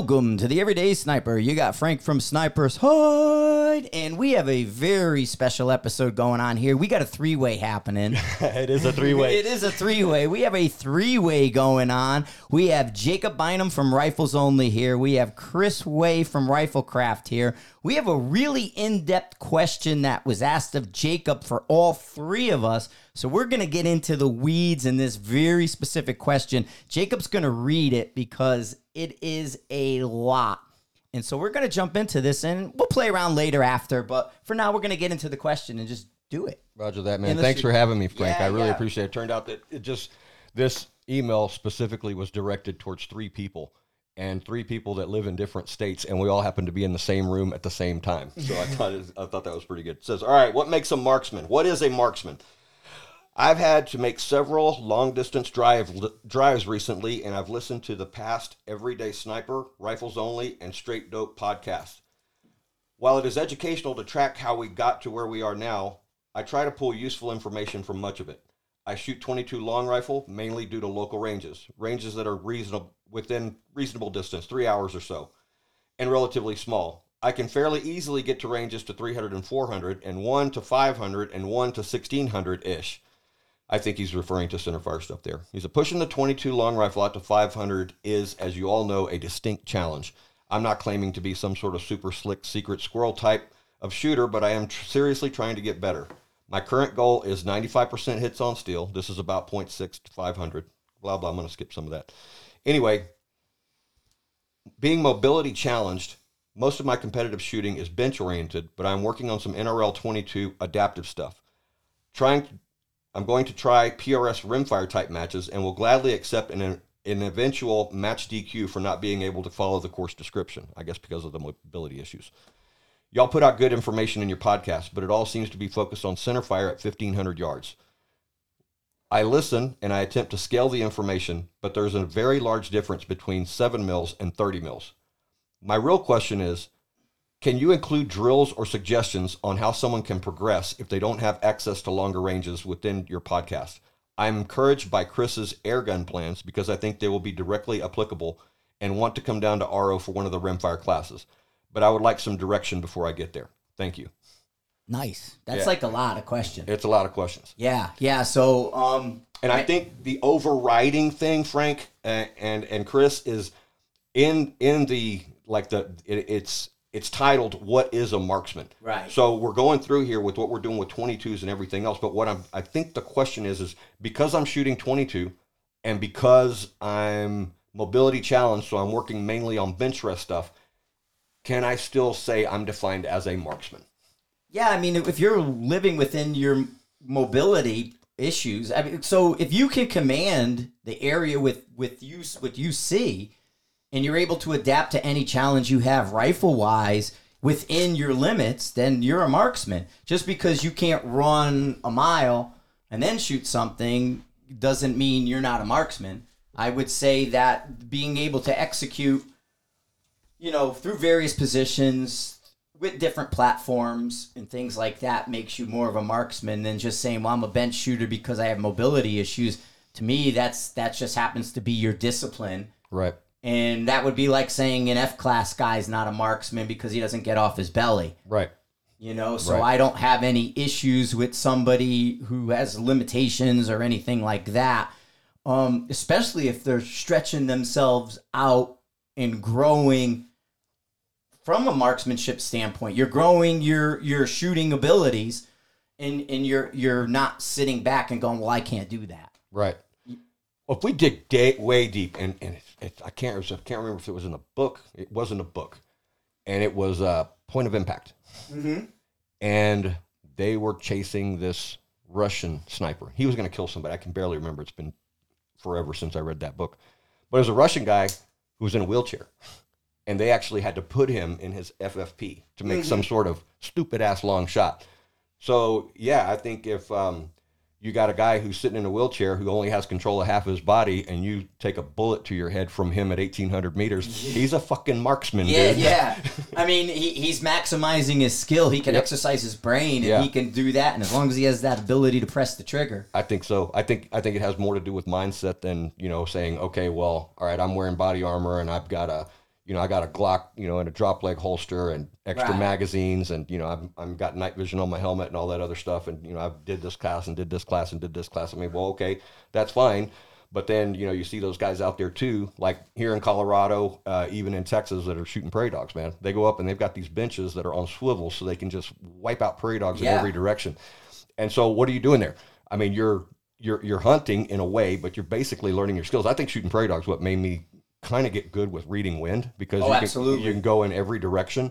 Welcome to the Everyday Sniper. You got Frank from Sniper's Hide, and we have a very special episode going on here. We got a three way happening. it is a three way. It is a three way. We have a three way going on. We have Jacob Bynum from Rifles Only here. We have Chris Way from Riflekraft here. We have a really in depth question that was asked of Jacob for all three of us. So we're going to get into the weeds in this very specific question. Jacob's going to read it because it is a lot. And so we're going to jump into this and we'll play around later after. But for now, we're going to get into the question and just do it. Roger that, man. Thanks for having me, Frank. Yeah, I really yeah. appreciate it. Turned out that it just this email specifically was directed towards three people and three people that live in different states, and we all happen to be in the same room at the same time. So I thought I thought that was pretty good. It says, "All right, what makes a marksman? What is a marksman?" I've had to make several long distance drive drives recently, and I've listened to the past Everyday Sniper, Rifles Only, and Straight Dope podcasts. While it is educational to track how we got to where we are now, I try to pull useful information from much of it. I shoot 22 long rifle mainly due to local ranges, ranges that are reasonable within reasonable distance, three hours or so, and relatively small. I can fairly easily get to ranges to 300 and 400, and one to 500, and one to 1600 ish. I think he's referring to centerfire stuff there. He's a pushing the 22 long rifle out to 500 is, as you all know, a distinct challenge. I'm not claiming to be some sort of super slick secret squirrel type of shooter, but I am tr- seriously trying to get better. My current goal is 95% hits on steel. This is about 0.6 to 500. Blah, blah. I'm going to skip some of that. Anyway, being mobility challenged, most of my competitive shooting is bench oriented, but I'm working on some NRL 22 adaptive stuff. Trying I'm going to try PRS rimfire type matches and will gladly accept an, an eventual match DQ for not being able to follow the course description, I guess because of the mobility issues. Y'all put out good information in your podcast, but it all seems to be focused on center fire at 1500 yards. I listen and I attempt to scale the information, but there's a very large difference between 7 mils and 30 mils. My real question is can you include drills or suggestions on how someone can progress if they don't have access to longer ranges within your podcast? I'm encouraged by Chris's airgun plans because I think they will be directly applicable and want to come down to RO for one of the rimfire classes. But I would like some direction before I get there. Thank you. Nice. That's Yeah. like a lot of questions. It's a lot of questions. Yeah, yeah. So, um, And I think the overriding thing, Frank and and, and Chris, is in in the like the it, it's it's titled "What is a marksman?" Right. So we're going through here with what we're doing with 22s and everything else. But what I'm I think the question is is because I'm shooting 22, and because I'm mobility challenged, so I'm working mainly on bench rest stuff. Can I still say I'm defined as a marksman? yeah. I mean, if you're living within your mobility issues, I mean, so if you can command the area with with you what you see, and you're able to adapt to any challenge you have rifle wise within your limits, then you're a marksman. Just because you can't run a mile and then shoot something doesn't mean you're not a marksman. I would say that being able to execute, you know, through various positions with different platforms and things like that makes you more of a marksman than just saying, "Well, I'm a bench shooter because I have mobility issues." To me, that's that just happens to be your discipline. Right. And that would be like saying an F class guy's not a marksman because he doesn't get off his belly. Right. You know, so Right. I don't have any issues with somebody who has limitations or anything like that. Um, especially if they're stretching themselves out and growing from a marksmanship standpoint. You're growing your your shooting abilities and and you're you're not sitting back and going, Well, I can't do that. Right. Well, if we dig da- way deep, and, and it, I can't I can't remember if it was in a book. It wasn't a book, and it was uh, Point of Impact, Mm-hmm. and they were chasing this Russian sniper. He was going to kill somebody. I can barely remember. It's been forever since I read that book, but it was a Russian guy who was in a wheelchair, and they actually had to put him in his FFP to make some sort of stupid ass long shot. So yeah, I think if um, you got a guy who's sitting in a wheelchair who only has control of half of his body, and you take a bullet to your head from him at eighteen hundred meters, he's a fucking marksman, Yeah, dude. yeah. I mean, he, he's maximizing his skill. He can Yep. exercise his brain, and Yeah. he can do that. And as long as he has that ability to press the trigger, I think so. I think I think it has more to do with mindset than you know saying, okay, well, all right, I'm wearing body armor and I've got a you know, I got a Glock, you know, and a drop leg holster and extra Right. magazines, and you know, I've I've got night vision on my helmet and all that other stuff, and you know, I did this class and did this class and did this class. I mean, well, okay, that's fine. But then you know you see those guys out there too, like here in Colorado, uh, even in Texas, that are shooting prairie dogs. Man, they go up and they've got these benches that are on swivels, so they can just wipe out prairie dogs in every direction. And so, what are you doing there? I mean, you're you're you're hunting in a way, but you're basically learning your skills. I think shooting prairie dogs what made me kind of get good with reading wind because Oh, you, can, you can go in every direction.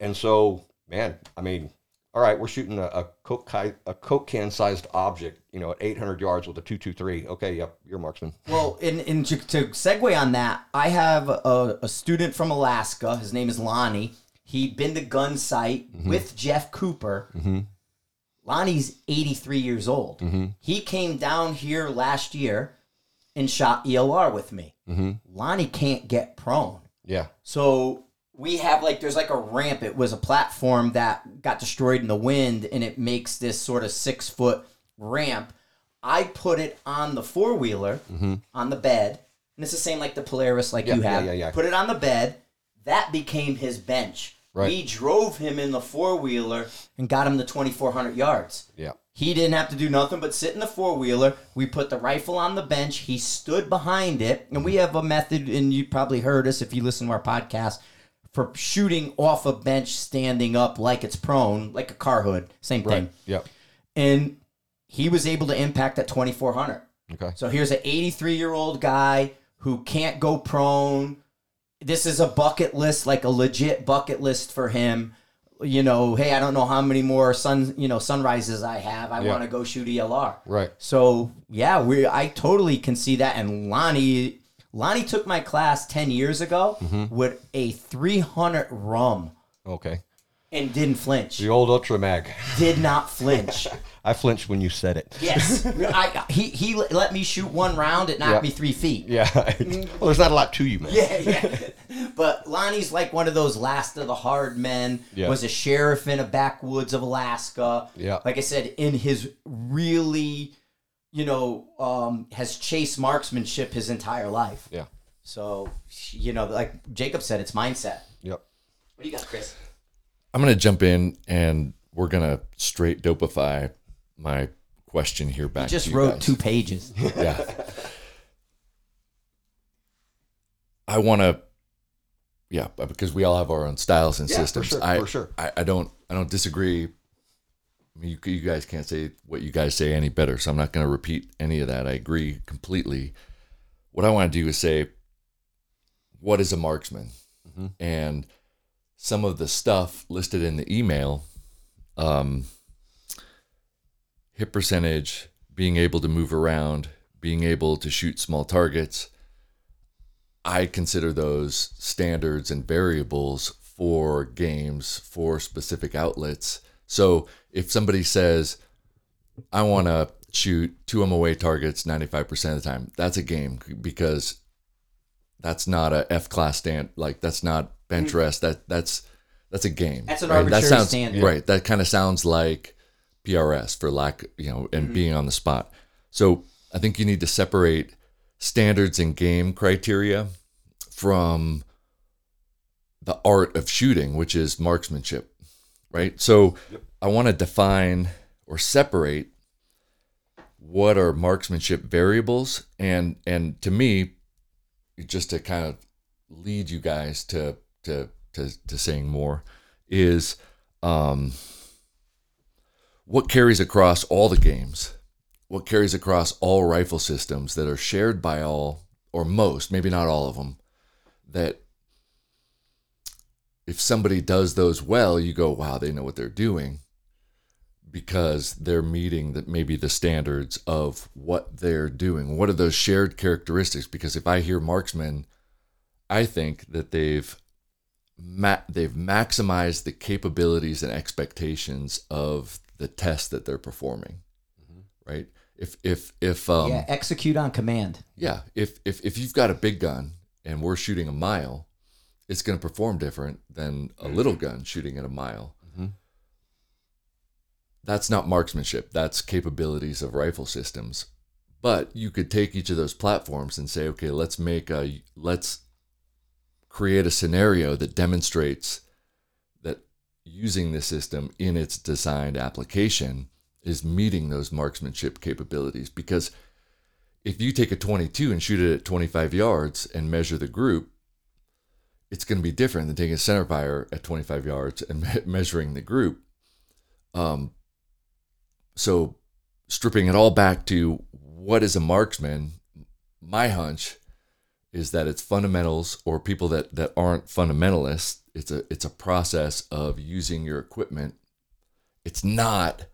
And so, man, I mean, all right, we're shooting a, a coke a coke can sized object, you know, at 800 yards with a 223. Okay, yep, you're a marksman. Well, in, in to, to segue on that, I have a, a student from Alaska. His name is Lonnie. He'd been to Gunsite mm-hmm. with Jeff Cooper. Mm-hmm. Lonnie's 83 years old. Mm-hmm. He came down here last year and shot ELR with me. Mm-hmm. Lonnie can't get prone. Yeah, So we have like there's like a ramp. It was a platform that got destroyed in the wind, and it makes this sort of six foot ramp. I put it on the four wheeler mm-hmm. on the bed, and it's the same like the Polaris, like Yeah, you yeah, yeah, yeah. Put it on the bed. That became his bench. Right. We drove him in the four wheeler and got him to 2,400 yards. yeah, He didn't have to do nothing but sit in the four wheeler. We put the rifle on the bench. He stood behind it. And we have a method, and you probably heard us if you listen to our podcast, for shooting off a bench standing up like it's prone, like a car hood. Same thing. right, yep, And he was able to impact at 2,400. okay, So here's an 83 year old guy who can't go prone. This is a bucket list, like a legit bucket list for him. You know, hey, I don't know how many more sun, you know, sunrises I have. I Yeah. want to go shoot ELR. right, So yeah, we I totally can see that. And Lonnie, Lonnie took my class 10 years ago Mm-hmm. with a 300 RUM okay. And didn't flinch. The old Ultra Mag. Did not flinch. I flinched when you said it. yes, I, he he let me shoot one round. It knocked Yeah. me three feet. Yeah. well, there's not a lot to you, man. Yeah, yeah. But Lonnie's like one of those last of the hard men. Yeah. Was a sheriff in a backwoods of Alaska. Yeah. Like I said, in his really, you know, um, has chased marksmanship his entire life. Yeah. So, you know, like Jacob said, it's mindset. Yep. What do you got, Chris? I'm going to jump in and we're going to straight dopify my question here back Just to you wrote guys. two pages. Yeah. I want to yeah, because we all have our own styles and Yeah, for systems. sure, I, for sure. I, I don't I don't disagree. I mean, you, you guys can't say what you guys say any better, so I'm not going to repeat any of that. I agree completely. What I want to do is say, what is a marksman? Mm-hmm. And some of the stuff listed in the email, um, hit percentage, being able to move around, being able to shoot small targets. I consider those standards and variables for games for specific outlets. So if somebody says, I want to shoot two MOA targets 95% of the time, that's a game because that's not a F class stand. Like that's not Mm-hmm. bench rest. That that's that's a game. That's an right? arbitrary that sounds, standard. Right. That kind of sounds like PRS for lack, you know, and mm-hmm. being on the spot. So I think you need to separate standards and game criteria from the art of shooting, which is marksmanship, right? So I want to define or separate what are marksmanship variables and and to me just to kind of lead you guys to to to, to saying more is um what carries across all the games what carries across all rifle systems that are shared by all or most maybe not all of them that if somebody does those well you go wow they know what they're doing because they're meeting that maybe the standards of what they're doing. What are those shared characteristics? Because if i hear marksmen, i think that they've ma- they've maximized the capabilities and expectations of the test that they're performing mm-hmm. right if if if um yeah, execute on command. yeah, if if if you've got a big gun and we're shooting a mile, it's going to perform different than a mm-hmm. little gun shooting at a mile. Mm-hmm. That's not marksmanship. That's capabilities of rifle systems. But you could take each of those platforms and say, okay, let's make a let's create a scenario that demonstrates that using the system in its designed application is meeting those marksmanship capabilities. Because if you take a 22 and shoot it at 25 yards and measure the group it's going to be different than taking a center fire at 25 yards and me- measuring the group. Um, so stripping it all back to what is a marksman my hunch is that it's fundamentals or people that that aren't fundamentalists. It's a it's a process of using your equipment. It's not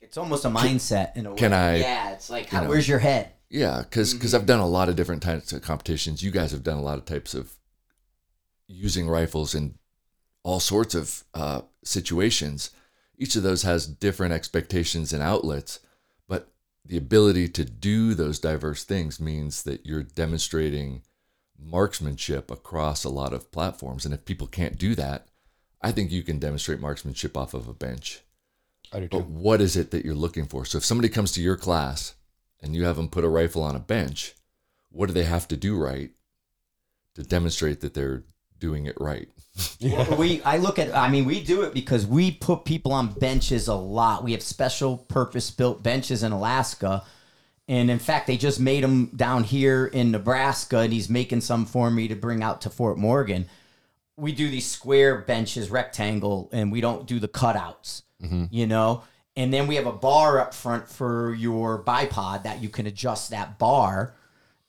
It's almost a mindset in a way. can I, Yeah, it's like, how, know- where's your head? yeah because because i've done a lot of different types of competitions. You guys have done a lot of types of using rifles in all sorts of uh, situations. Each of those has different expectations and outlets the ability to do those diverse things means that you're demonstrating marksmanship across a lot of platforms and if people can't do that i think you can demonstrate marksmanship off of a bench I do but too. what is it that you're looking for? So if somebody comes to your class and you have them put a rifle on a bench, what do they have to do right to demonstrate that they're doing it right? we I look at I mean we do it because we put people on benches a lot. We have special purpose built benches in Alaska. And in fact, they just made them down here in Nebraska and he's making some for me to bring out to Fort Morgan. We do these square benches, rectangle, and we don't do the cutouts. Mm-hmm. You know? And then we have a bar up front for your bipod that you can adjust that bar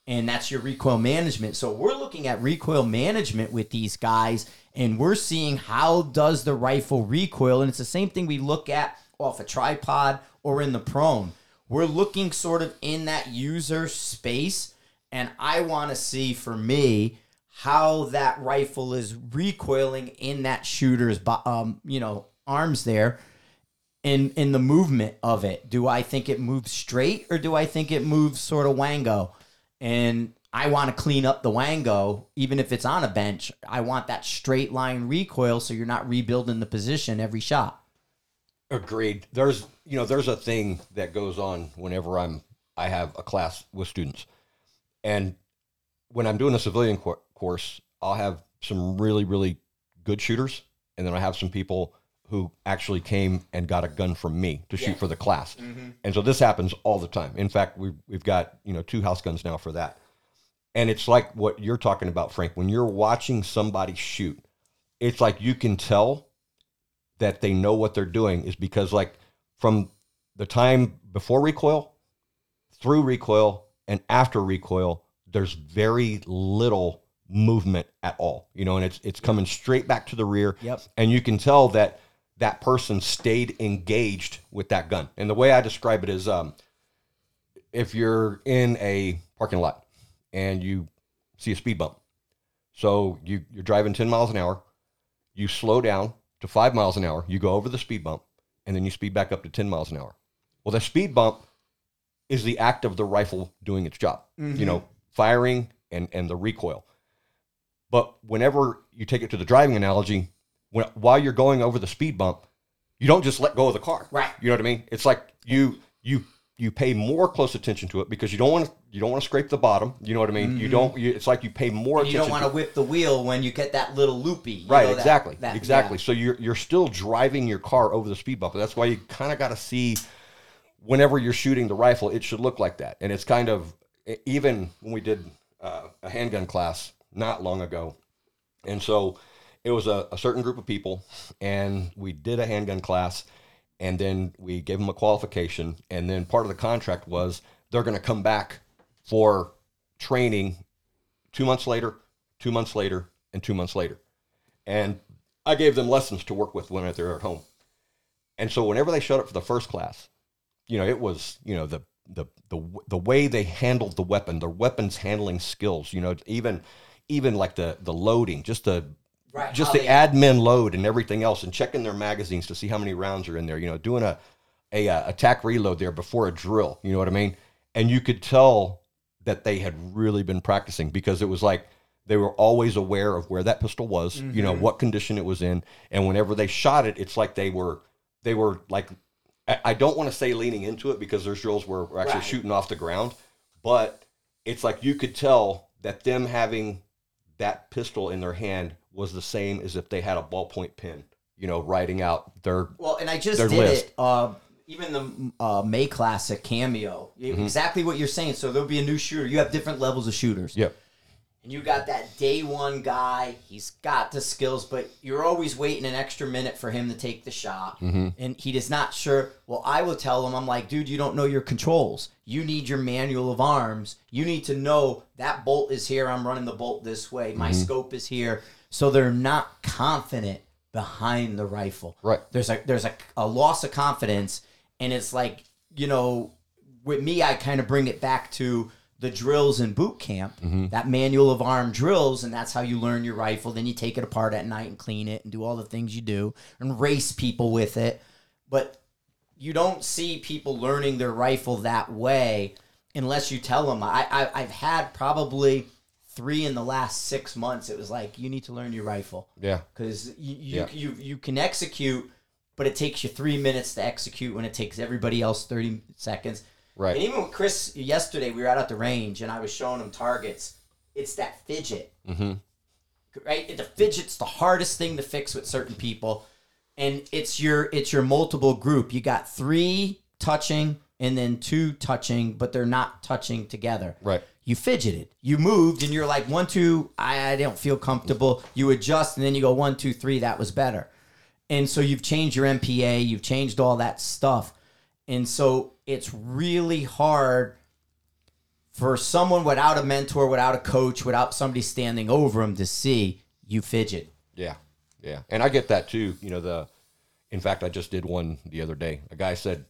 and that's your recoil management. So we're looking at recoil management with these guys and we're seeing how does the rifle recoil and it's the same thing we look at off a tripod or in the prone. We're looking sort of in that user space and I want to see for me how that rifle is recoiling in that shooter's um, you know, arms there in in the movement of it. Do I think it moves straight or do I think it moves sort of wango? And I want to clean up the wango, even if it's on a bench. I want that straight line recoil so you're not rebuilding the position every shot. Agreed. There's you know there's a thing that goes on whenever I'm I have a class with students, and when I'm doing a civilian cour- course, I'll have some really really good shooters, and then I have some people who actually came and got a gun from me to shoot for the class, mm-hmm. and so this happens all the time. In fact, we've we've got you know two house guns now for that, and it's like what you're talking about, Frank. When you're watching somebody shoot, it's like you can tell that they know what they're doing is because like from the time before recoil through recoil and after recoil there's very little movement at all you know and it's it's coming straight back to the rear Yep. and you can tell that that person stayed engaged with that gun and the way i describe it is um if you're in a parking lot and you see a speed bump so you you're driving 10 miles an hour you slow down to five miles an hour, you go over the speed bump, and then you speed back up to 10 miles an hour. Well, the speed bump is the act of the rifle doing its job, you know, firing and, and the recoil. But whenever you take it to the driving analogy, when, while you're going over the speed bump, you don't just let go of the car. Right. You know what I mean? It's like you you you pay more close attention to it because you don't want to you don't want to scrape the bottom. You know what I mean? You don't. You, it's like you pay more And you don't want to whip the wheel when you get that little loopy. you Right, know, exactly, that- exactly. yeah. So you're you're still driving your car over the speed bump. That's why you kind of got to see whenever you're shooting the rifle, it should look like that. And it's kind of even when we did uh, a handgun class not long ago, and so it was a, a certain group of people, and we did a handgun class, and then we gave them a qualification, and then part of the contract was they're going to come back for training two months later, two months later, and two months later and I gave them lessons to work with when they're at home. And so whenever they showed up for the first class, you know, it was you know the the the the way they handled the weapon, their weapons handling skills, you know, even even like the the loading, just the Right, just how the admin load and everything else, and checking their magazines to see how many rounds are in there. You know, doing a a uh, attack reload there before a drill. You know what I mean? And you could tell that they had really been practicing because it was like they were always aware of where that pistol was, you know, what condition it was in, and whenever they shot it, it's like they were they were like I I don't want to say leaning into it because there's drills where we're actually Right. shooting off the ground, but it's like you could tell that them having that pistol in their hand was the same as if they had a ballpoint pen, you know, writing out their Well, and I just did list. it. Uh, even the uh, May Classic cameo, Mm-hmm. exactly what you're saying. So there'll be a new shooter. You have different levels of shooters. Yep. And you got that day one guy. He's got the skills, but you're always waiting an extra minute for him to take the shot. Mm-hmm. And he is not sure. Well, I will tell him, I'm like, dude, you don't know your controls. You need your manual of arms. You need to know that bolt is here. I'm running the bolt this way. My Mm-hmm. scope is here. So they're not confident behind the rifle. Right. There's a there's a, a loss of confidence, and it's like you know, with me, I kind of bring it back to the drills in boot camp, mm-hmm. that manual of arm drills, and that's how you learn your rifle. Then you take it apart at night and clean it and do all the things you do and race people with it. But you don't see people learning their rifle that way unless you tell them. I, I I've had probably three in the last six months. It was like you need to learn your rifle Yeah. because you you, Yeah. you you can execute, but it takes you three minutes to execute when it takes everybody else thirty seconds. Right. And even with Chris yesterday, we were out at the range and I was showing him targets. It's that fidget, Mm-hmm. right? The fidget's the hardest thing to fix with certain people, and it's your it's your multiple group. You got three touching and then two touching, but they're not touching together Right. You fidgeted. You moved and you're like, one, two, I, I don't feel comfortable. You adjust and then you go, one, two, three, that was better. And so you've changed your MPA, you've changed all that stuff. And so it's really hard for someone without a mentor, without a coach, without somebody standing over them to see you fidget. Yeah, yeah, and I get that too. You know, the in fact, I just did one the other day. A guy said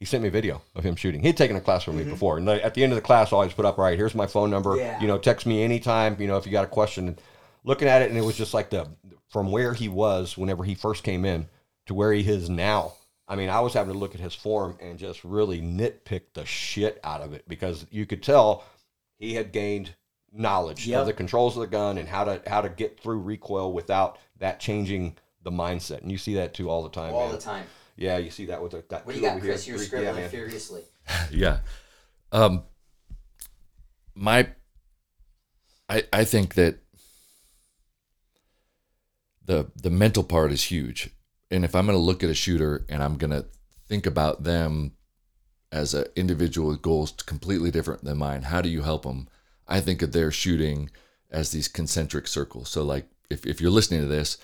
he sent me a video of him shooting. He'd taken a class from me mm-hmm. before, and at the end of the class, I always put up, "All right, here's my phone number. Yeah. You know, text me anytime. You know, if you got a question." And looking at it, and it was just like the from where he was whenever he first came in to where he is now. I mean, I was having to look at his form and just really nitpick the shit out of it because you could tell he had gained knowledge Yep. of the controls of the gun and how to how to get through recoil without that changing the mindset. And you see that too all the time. all man. the time. Yeah, you see that with the, that. What do you got, over here. Chris? You're Three- scribbling yeah, man. furiously. yeah. Um, my, I I think that the the mental part is huge, and if I'm going to look at a shooter and I'm going to think about them as an individual with goals completely different than mine, how do you help them? I think of their shooting as these concentric circles. So like if if you're listening to this,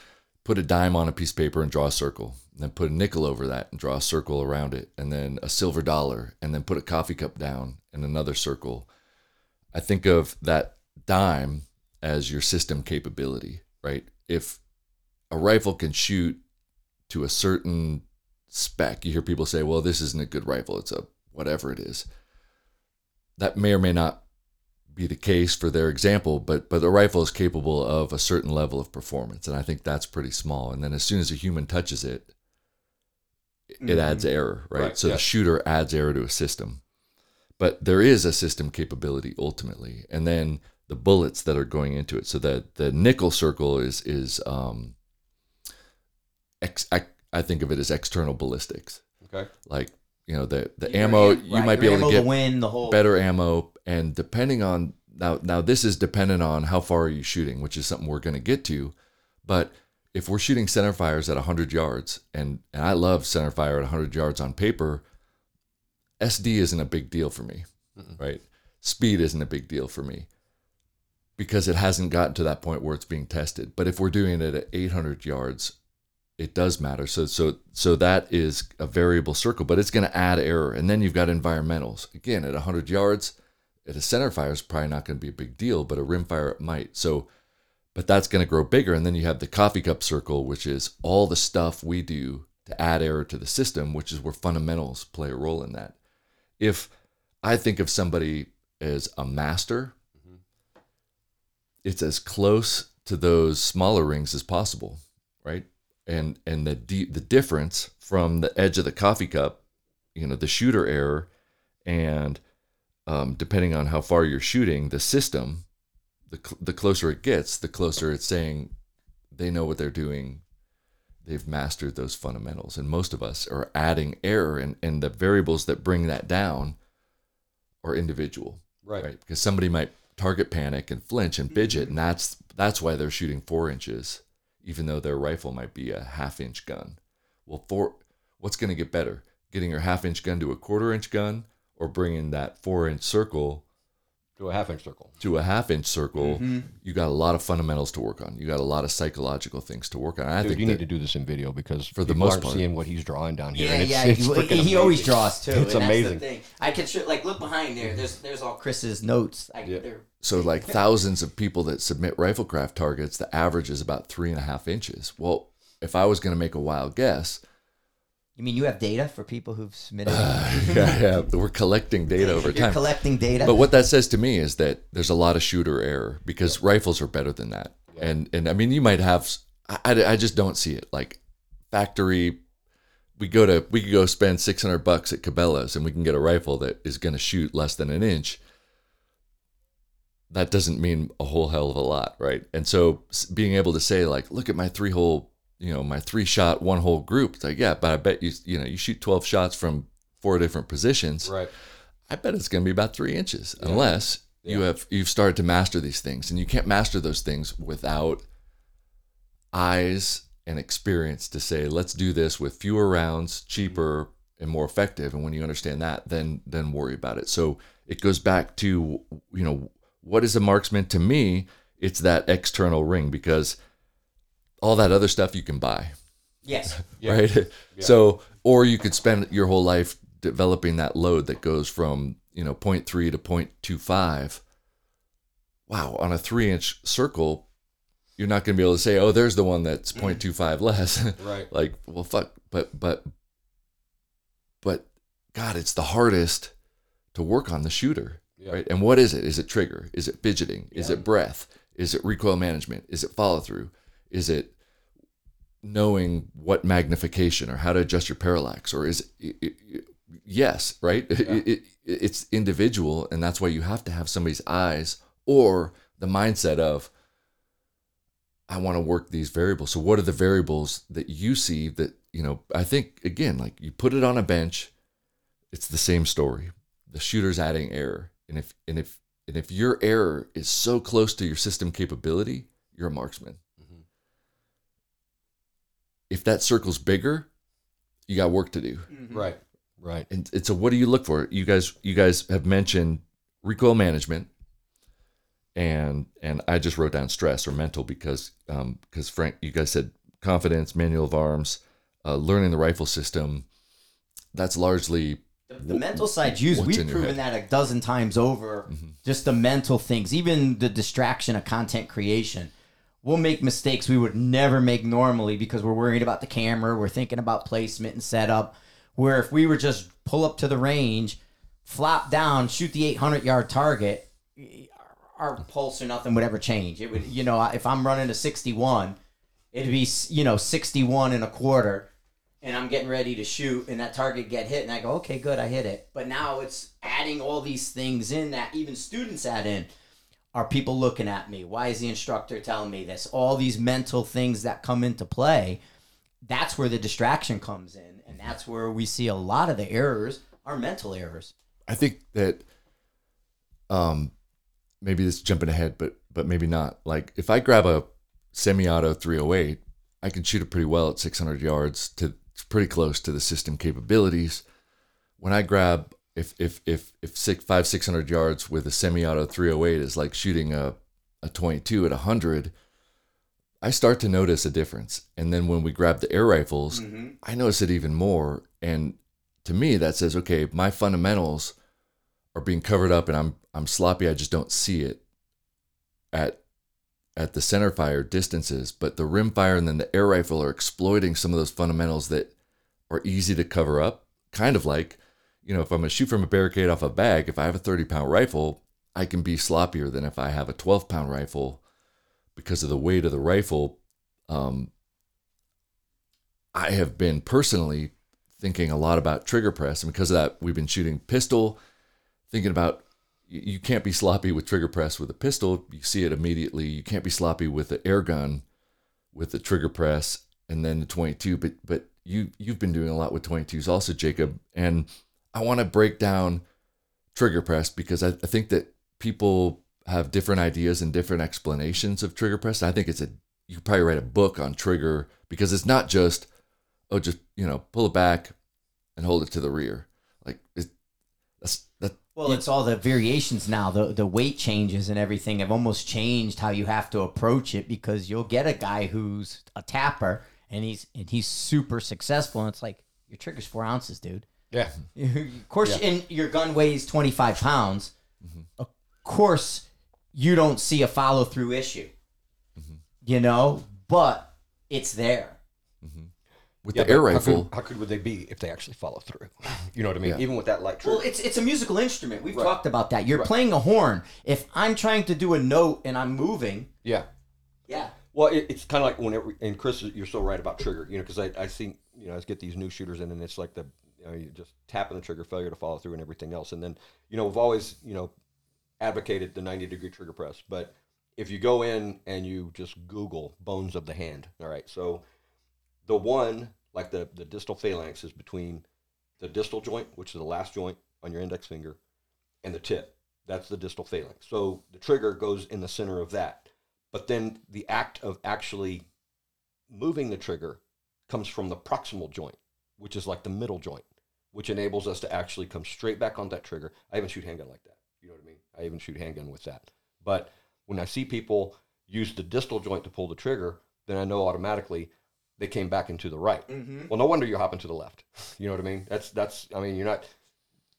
put a dime on a piece of paper and draw a circle. And then put a nickel over that and draw a circle around it. And then a silver dollar. And then put a coffee cup down and another circle. I think of that dime as your system capability, right? If a rifle can shoot to a certain spec, you hear people say, well, this isn't a good rifle. It's a whatever it is. That may or may not be the case for their example, but but the rifle is capable of a certain level of performance, and I think that's pretty small. And then as soon as a human touches it, it adds error, right? Right, so yeah. the shooter adds error to a system, but there is a system capability ultimately, and then the bullets that are going into it. So that the nickel circle is is um, ex, I, I think of it as external ballistics, Okay. like you know the the Your ammo am- you right, might be able to get win the whole better ammo. And depending on now now this is dependent on how far are you shooting which is something we're going to get to. But if we're shooting center fires at 100 yards and and i love center fire at 100 yards on paper sd isn't a big deal for me right? Speed isn't a big deal for me because it hasn't gotten to that point where it's being tested. But if we're doing it at 800 yards it does matter. So so so that is a variable circle, but it's going to add error. And then you've got environmentals. Again, at 100 yards, at a center fire is probably not going to be a big deal, but a rim fire it might. So, but that's going to grow bigger. And then you have the coffee cup circle, which is all the stuff we do to add error to the system, which is where fundamentals play a role in that. If I think of somebody as a master, mm-hmm. it's as close to those smaller rings as possible, right? And and the the difference from the edge of the coffee cup, you know, the shooter error, and um, depending on how far you're shooting, the system, the cl- the closer it gets, the closer it's saying they know what they're doing. They've mastered those fundamentals, and most of us are adding error, and and the variables that bring that down are individual Right. right? Because somebody might target panic and flinch and fidget, and that's That's why they're shooting four inches, even though their rifle might be a half inch gun. Well, four, what's going to get better? Getting your half inch gun to a quarter inch gun or bringing that four inch circle to a half inch circle. to a half inch circle, Mm-hmm. you got a lot of fundamentals to work on. You got a lot of psychological things to work on. I Dude, think you need to do this in video because For the people most part. seeing what he's drawing down here. Yeah, and it's, yeah. it's he, freaking he always amazing. draws too. It's and that's the amazing. thing. I can show, like look behind there. There's there's all Chris's notes. I, Yeah. they're- so like thousands of people that submit Riflekraft targets, the average is about three and a half inches. Well, if I was going to make a wild guess, You mean you have data for people who've submitted? Uh, yeah, yeah, we're collecting data over You're time. collecting data. But what that says to me is that there's a lot of shooter error because rifles are better than that. And and I mean, you might have. I, I I just don't see it like factory. We go to we could go spend six hundred bucks at Cabela's and we can get a rifle that is going to shoot less than an inch. That doesn't mean a whole hell of a lot, right? And so being able to say like, look at my three hole, you know, my three shot one hole group. It's like, yeah, but I bet you you know you shoot twelve shots from four different positions. Right. I bet it's going to be about three inches, unless you have you've started to master these things, and you can't master those things without eyes and experience to say, let's do this with fewer rounds, cheaper and more effective. And when you understand that, then then worry about it. So it goes back to you know what is a marksman to me? It's that external ring because all that other stuff you can buy yes. Yeah. right? So, or you could spend your whole life developing that load that goes from you know 0.3 to 0.25. Wow, on a three inch circle, you're not going to be able to say, "Oh, there's the one that's mm-hmm. 0.25 less." Right. like, well, fuck, but but but God, it's the hardest to work on the shooter, Yeah. right? And what is it? Is it trigger? Is it fidgeting? Is it breath? Is it recoil management? Is it follow through? Is it knowing what magnification or how to adjust your parallax or is it, it, it- yes right? It, it's individual and that's why you have to have somebody's eyes or the mindset of i want to work these variables. So what are the variables that you see that you know i think again like you put it on a bench it's the same story. The shooter's adding error. And if and if and if your error is so close to your system capability you're a marksman if that circle's bigger, you got work to do. Right. Right. And, and so what do you look for? You guys you guys have mentioned recoil management and and I just wrote down stress or mental because um because Frank you guys said confidence, manual of arms, uh, learning the rifle system. That's largely The, the mental side used. what's We've proven that a dozen times over. Just the mental things, even the distraction of content creation. We'll make mistakes we would never make normally because we're worried about the camera. We're thinking about placement and setup. Where if we were just pull up to the range, flop down, shoot the 800 yard target, our pulse or nothing would ever change. It would, you know, if I'm running a 61, it'd be, you know, 61 and a quarter and I'm getting ready to shoot and that target get hit and I go, okay, good, I hit it. But now it's adding all these things in that even students add in. Are people looking at me? Why is the instructor telling me this? All these mental things that come into play. That's where the distraction comes in. And that's where we see a lot of the errors are mental errors. I think that um maybe this is jumping ahead, but but maybe not. Like if I grab a semi-auto 308, I can shoot it pretty well at 600 yards to pretty close to the system capabilities. When I grab if if if if six five six hundred yards with a semi-auto 308 is like shooting a a 22 at 100, I start to notice a difference. And then when we grab the air rifles, mm-hmm. I notice it even more. And to me, that says, okay, my fundamentals are being covered up, and I'm I'm sloppy. I just don't see it at at the center fire distances. But the rim fire and then the air rifle are exploiting some of those fundamentals that are easy to cover up. Kind of like, you know, if I'm gonna shoot from a barricade off a bag, if I have a 30 pound rifle, I can be sloppier than if I have a 12 pound rifle because of the weight of the rifle. Um, I have been personally thinking a lot about trigger press, and because of that, we've been shooting pistol, thinking about you you can't be sloppy with trigger press with a pistol. You see it immediately. You can't be sloppy with the air gun with the trigger press and then the 22. But but you you've been doing a lot with 22s also, Jacob. And I want to break down trigger press because I, I think that people have different ideas and different explanations of trigger press. I think it's a you could probably write a book on trigger because it's not just oh just you know pull it back and hold it to the rear like it, that's that Well, it's all the variations now. The the weight changes and everything have almost changed how you have to approach it because you'll get a guy who's a tapper and he's and he's super successful and it's like your trigger's four ounces, dude. Yeah. of course, and your gun weighs twenty five pounds. Mm-hmm. Of course, you don't see a follow through issue. Mm-hmm. You know, but it's there. Mm-hmm. with Yeah, the air but how rifle could- How could would they be if they actually follow through? You know what I mean? Yeah. Even with that light trigger. Well, it's it's a musical instrument. We've talked about that. You're playing a horn. If I'm trying to do a note and I'm moving, yeah. yeah, Well, it, it's kind of like whenever, and Chris, you're so right about trigger, you know, because I, I see, you know, I get these new shooters in and it's like the, you just tapping the trigger, failure to follow through and everything else. And then, you know, we've always, you know, advocated the 90 degree trigger press. But if you go in and you just Google bones of the hand, all right, so the one, like the, the distal phalanx is between the distal joint, which is the last joint on your index finger, and the tip. That's the distal phalanx. So the trigger goes in the center of that. But then the act of actually moving the trigger comes from the proximal joint, which is like the middle joint, which enables us to actually come straight back on that trigger. I even shoot handgun like that. You know what I mean? I even shoot handgun with that. But when I see people use the distal joint to pull the trigger, then I know automatically they came back into the right. Mm-hmm. Well, no wonder you're hopping to the left. You know what I mean? That's that's. I mean, you're not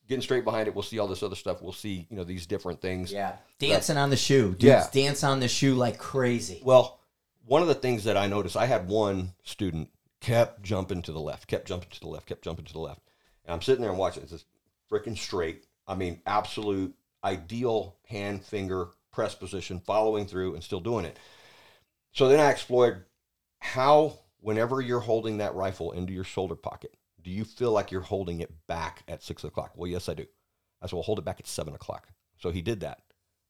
getting straight behind it. We'll see all this other stuff. We'll see you know these different things. yeah, dancing on the shoe. Dudes Yeah. dance on the shoe like crazy. Well, one of the things that I noticed, I had one student kept jumping to the left, kept jumping to the left, kept jumping to the left. And I'm sitting there and watching. It's just freaking straight. I mean, absolute ideal hand finger press position, following through and still doing it. So then I explored how, whenever you're holding that rifle into your shoulder pocket, do you feel like you're holding it back at six o'clock? Well, yes, I do. I said, well, hold it back at seven o'clock. So he did that.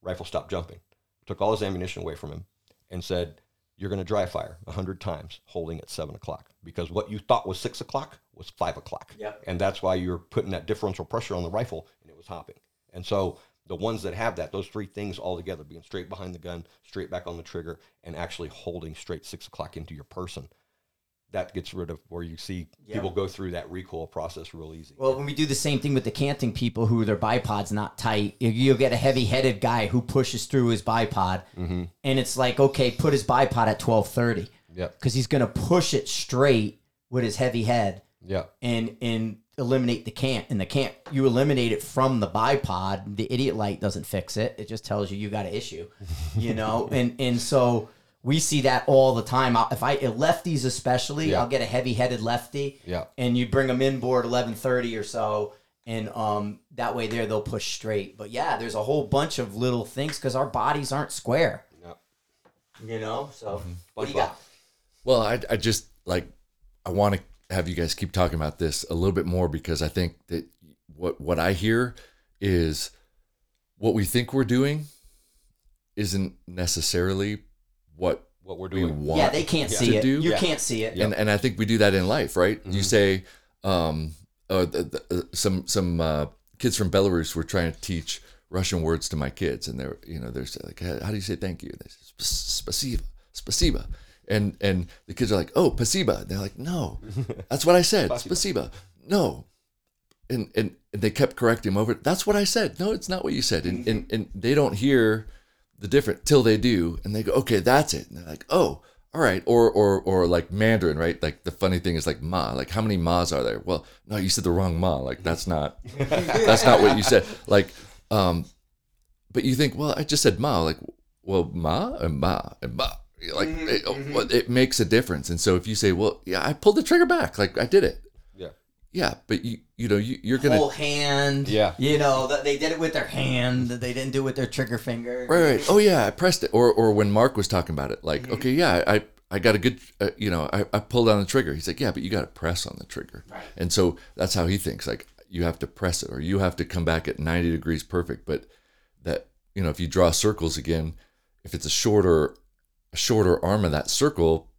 Rifle stopped jumping, took all his ammunition away from him, and said, You're going to dry fire 100 times holding at 7 o'clock because what you thought was 6 o'clock was 5 o'clock. And that's why you're putting that differential pressure on the rifle and it was hopping. And so the ones that have that, those three things all together, being straight behind the gun, straight back on the trigger, and actually holding straight 6 o'clock into your person, that gets rid of where you see people go through that recoil process real easy. Well, when we do the same thing with the canting people who their bipod's not tight, you- you'll get a heavy-headed guy who pushes through his bipod, Mm-hmm. and it's like, okay, put his bipod at twelve thirty Yep. because he's gonna push it straight with his heavy head Yeah. and and eliminate the cant. And the cant, you eliminate it from the bipod. The idiot light doesn't fix it. It just tells you you got an issue, you know. and and so we see that all the time. I'll- If I lefties especially, Yeah. I'll get a heavy-headed lefty Yeah. and you bring them in board 11:30 or so and um that way there they'll push straight but yeah there's a whole bunch of little things because our bodies aren't square Yep. you know so what do you got Well, I, I just like I want to have you guys keep talking about this a little bit more because I think that what what I hear is what we think we're doing isn't necessarily what What we're we doing. want. yeah they can't see it do. you Yeah. can't see it and and I think we do that in life, right? Mm-hmm. You say, um, uh, the, the, uh, some some uh, kids from Belarus were trying to teach Russian words to my kids, and they're you know they're saying, like, how do you say thank you? They say, "Sp- spasiba, spasiba, and and the kids are like, oh, pasiba. And they're like, no, that's what I said, spasiba. No, and and and they kept correcting him over. That's what I said. No, it's not what you said. And and, and they don't hear the different till they do, and they go, okay, that's it. And they're like, oh, all right. Or or or like Mandarin, right? Like the funny thing is like ma. Like how many ma's are there? Well, no, you said the wrong ma. Like that's not that's not what you said. Like, um, but you think, well, I just said ma. Like, well, ma and ma and ma. Like mm-hmm, it, mm-hmm. well, it makes a difference. And so if you say, well, yeah, I pulled the trigger back. Like I did it. Yeah. Yeah, but you you know you, you're gonna whole hand Yeah. you know that they did it with their hand they didn't do it with their trigger finger Right, right. Oh yeah, I pressed it. Or or when Mark was talking about it, like, mm-hmm. okay, yeah, I I got a good, uh, you know, I, I pulled on the trigger. He's like, yeah, but you got to press on the trigger. Right. And so that's how he thinks. Like you have to press it, or you have to come back at ninety degrees perfect. But that you know, if you draw circles again, if it's a shorter a shorter arm of that circle,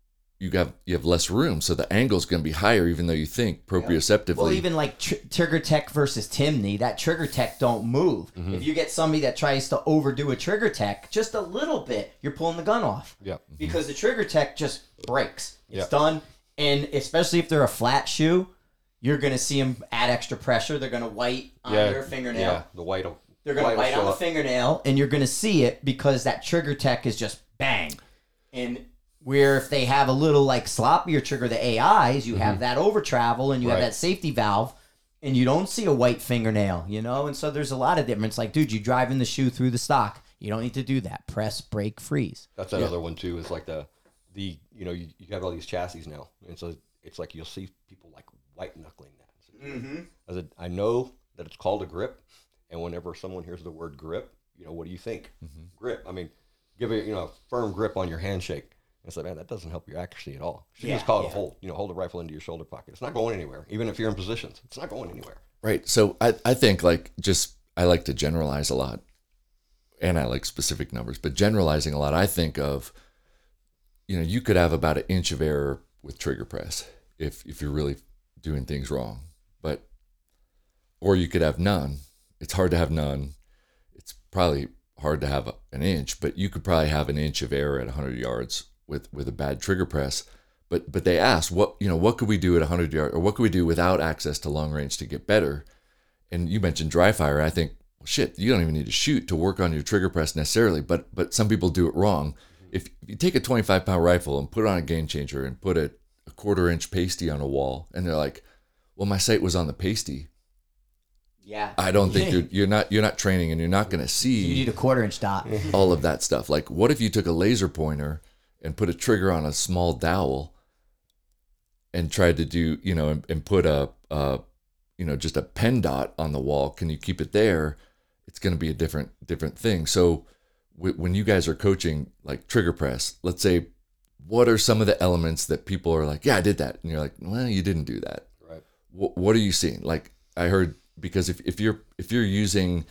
you have you have less room, so the angle is going to be higher, even though you think proprioceptively. Well, even like tr- TriggerTech versus Timney, that TriggerTech don't move. Mm-hmm. If you get somebody that tries to overdo a TriggerTech just a little bit, you're pulling the gun off. Yeah. Because the TriggerTech just breaks. It's Yeah. done. And especially if they're a flat shoe, you're going to see them add extra pressure. They're going to white on their fingernail. Yeah, the white. will- They're going to white white on the up. fingernail, and you're going to see it because that TriggerTech is just bang. And where if they have a little like sloppier trigger, the AIs, you have that over travel and you have Mm-hmm. That safety valve, and you don't see a white fingernail, you know. And so there's a lot of difference. Like, dude, you driving the shoe through the stock. You don't need to do that. Press, brake, freeze. That's another one too. Is like the the you know you, you have all these chassis now, and so it's like you'll see people like white knuckling that. Mm-hmm. I said I know that it's called a grip, and whenever someone hears the word grip, you know what do you think? Grip. I mean, give it you know a firm grip on your handshake. It's like man, that doesn't help your accuracy at all. You Yeah, just call it yeah. a hold. You know, hold the rifle into your shoulder pocket. It's not going anywhere, even if you're in positions. It's not going anywhere. Right. So I, I think like just I like to generalize a lot and I like specific numbers, but generalizing a lot, I think of you know, you could have about an inch of error with trigger press if if you're really doing things wrong. But or you could have none. It's hard to have none. It's probably hard to have an inch, but you could probably have an inch of error at 100 yards with with a bad trigger press. But but they asked what you know what could we do at 100 yards or what could we do without access to long range to get better? And you mentioned dry fire. I think well, shit, you don't even need to shoot to work on your trigger press necessarily. But but some people do it wrong. If you take a 25 pound rifle and put on a game changer and put a, a quarter inch pasty on a wall, and they're like, well, my sight was on the pasty. Yeah. I don't think you're, you're not you're not training and you're not going to see You need a quarter inch dot. all of that stuff. Like, what if you took a laser pointer and put a trigger on a small dowel and tried to do, you know, and, and put a, a, you know, just a pen dot on the wall? Can you keep it there? It's going to be a different different thing. So, w- when you guys are coaching like trigger press, let's say, what are some of the elements that people are like, yeah, I did that, and you're like, well, you didn't do that Right. what, what are you seeing like i heard because if, if you're if you're using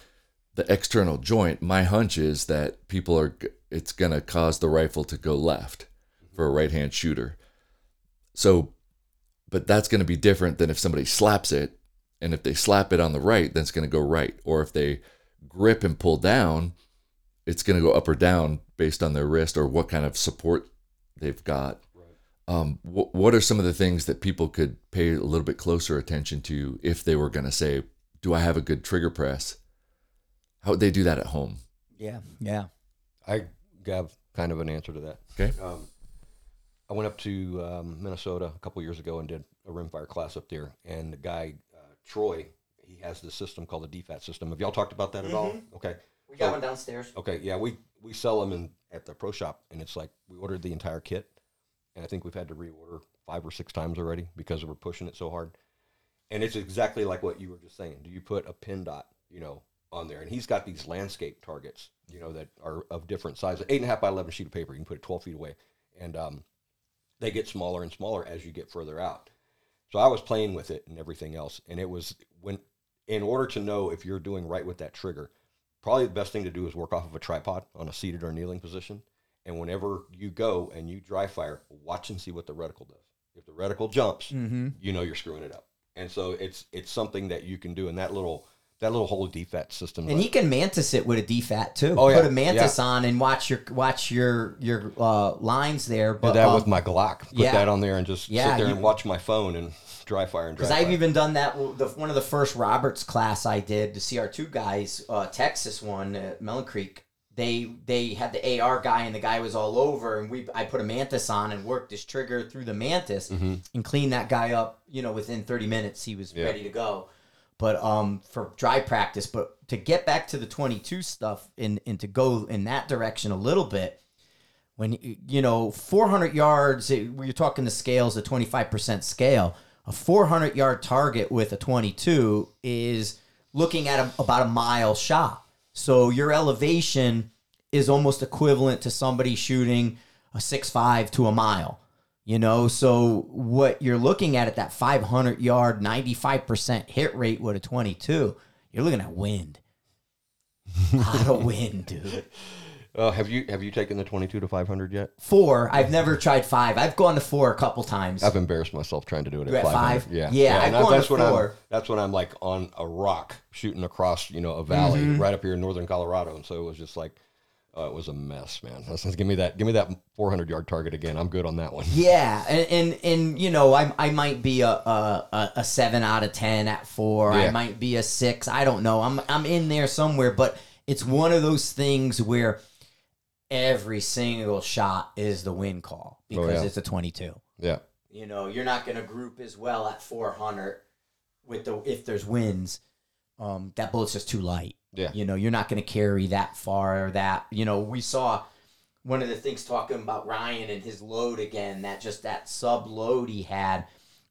the external joint my hunch is that people are it's going to cause the rifle to go left for a right hand shooter. So but that's going to be different than if somebody slaps it and if they slap it on the right then it's going to go right. Or if they grip and pull down it's going to go up or down based on their wrist or what kind of support they've got. Um, wh- what are some of the things that people could pay a little bit closer attention to if they were going to say, "Do I have a good trigger press?" How would they do that at home? Yeah. Yeah. I have kind of an answer to that. Okay. Um, I went up to um, Minnesota a couple years ago and did a rimfire class up there, and the guy uh, Troy, he has this system called the DFAT system. Have y'all talked about that at all? Okay. We got got one one downstairs. Okay. Yeah, we we sell them in at the pro shop, and it's like we ordered the entire kit, and I think we've had to reorder five or six times already because we're pushing it so hard. And it's exactly like what you were just saying. Do you put a pin dot, you know, on there? And he's got these landscape targets, you know, that are of different sizes. Eight and a half by eleven sheet of paper. You can put it twelve feet away, and um, they get smaller and smaller as you get further out. So I was playing with it and everything else, and it was when, in order to know if you're doing right with that trigger, probably the best thing to do is work off of a tripod on a seated or kneeling position. And whenever you go and you dry fire, watch and see what the reticle does. If the reticle jumps, Mm-hmm. you know you're screwing it up. And so it's it's something that you can do in that little that little whole DFAT system. And he can mantis it with a DFAT too. Oh, yeah. Put a mantis on and watch your watch your your uh, lines there. did But that um, with my Glock. Put yeah. that on there and just Yeah, sit there you- and watch my phone and dry fire and dry Because I've even done that. The, one of the first Roberts class I did, the CR2 guys, uh, Texas one at Melon Creek. They they had the AR guy and the guy was all over, and we I put a mantis on and worked this trigger through the mantis and cleaned that guy up. You know, within thirty minutes he was Yeah. ready to go. But um, for dry practice, but to get back to the twenty two stuff and and to go in that direction a little bit, when you know 400 yards it- we're talking the scales a 25% scale a 400 yard target with a 22 is looking at a, about a mile shot so your elevation is almost equivalent to somebody shooting a 6.5 to a mile you know? So what you're looking at at that 500 yard 95% hit rate with a 22 you're looking at wind. A lot of wind dude Uh, have you have you taken the 22 to 500 yet? Four. I've never tried five. I've gone to four a couple times. I've embarrassed myself trying to do it at at five? Yeah, Yeah, I've gone that's to when I'm that's when I'm like on a rock shooting across you know a valley Mm-hmm. right up here in northern Colorado, and so it was just like. Uh, it was a mess, man. Give me that, give me that 400 yard target again. I'm good on that one. Yeah, and, and and you know, I I might be a a, a- a seven out of ten at four. I might be a six. I don't know. I'm I'm in there somewhere, but it's one of those things where every single shot is the win call because Oh, yeah. it's a 22. Yeah, You know, you're not going to group as well at 400 with the if there's wins. Um, that bullet's just too light. Yeah. You know, you're not going to carry that far or that. You know, we saw one of the things talking about Ryan and his load again. That just that sub load he had.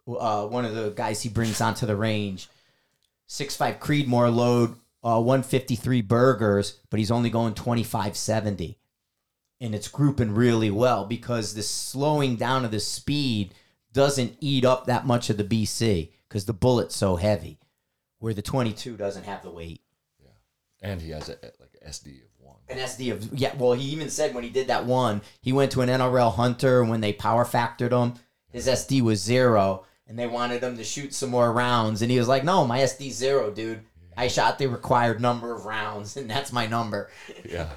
Uh, one of the guys he brings onto the range, six five Creedmoor load, uh, 153 Bergers, but he's only going 2570 and it's grouping really well because the slowing down of the speed doesn't eat up that much of the BC because the bullet's so heavy, where the 22 doesn't have the weight. Yeah, And he has a, like a SD of one. An SD of yeah. Well, he even said when he did that one, he went to an NRL hunter when they power factored him, his SD was zero, and they wanted him to shoot some more rounds, and he was like, "No, my SD zero, dude. I shot the required number of rounds, and that's my number." Yeah.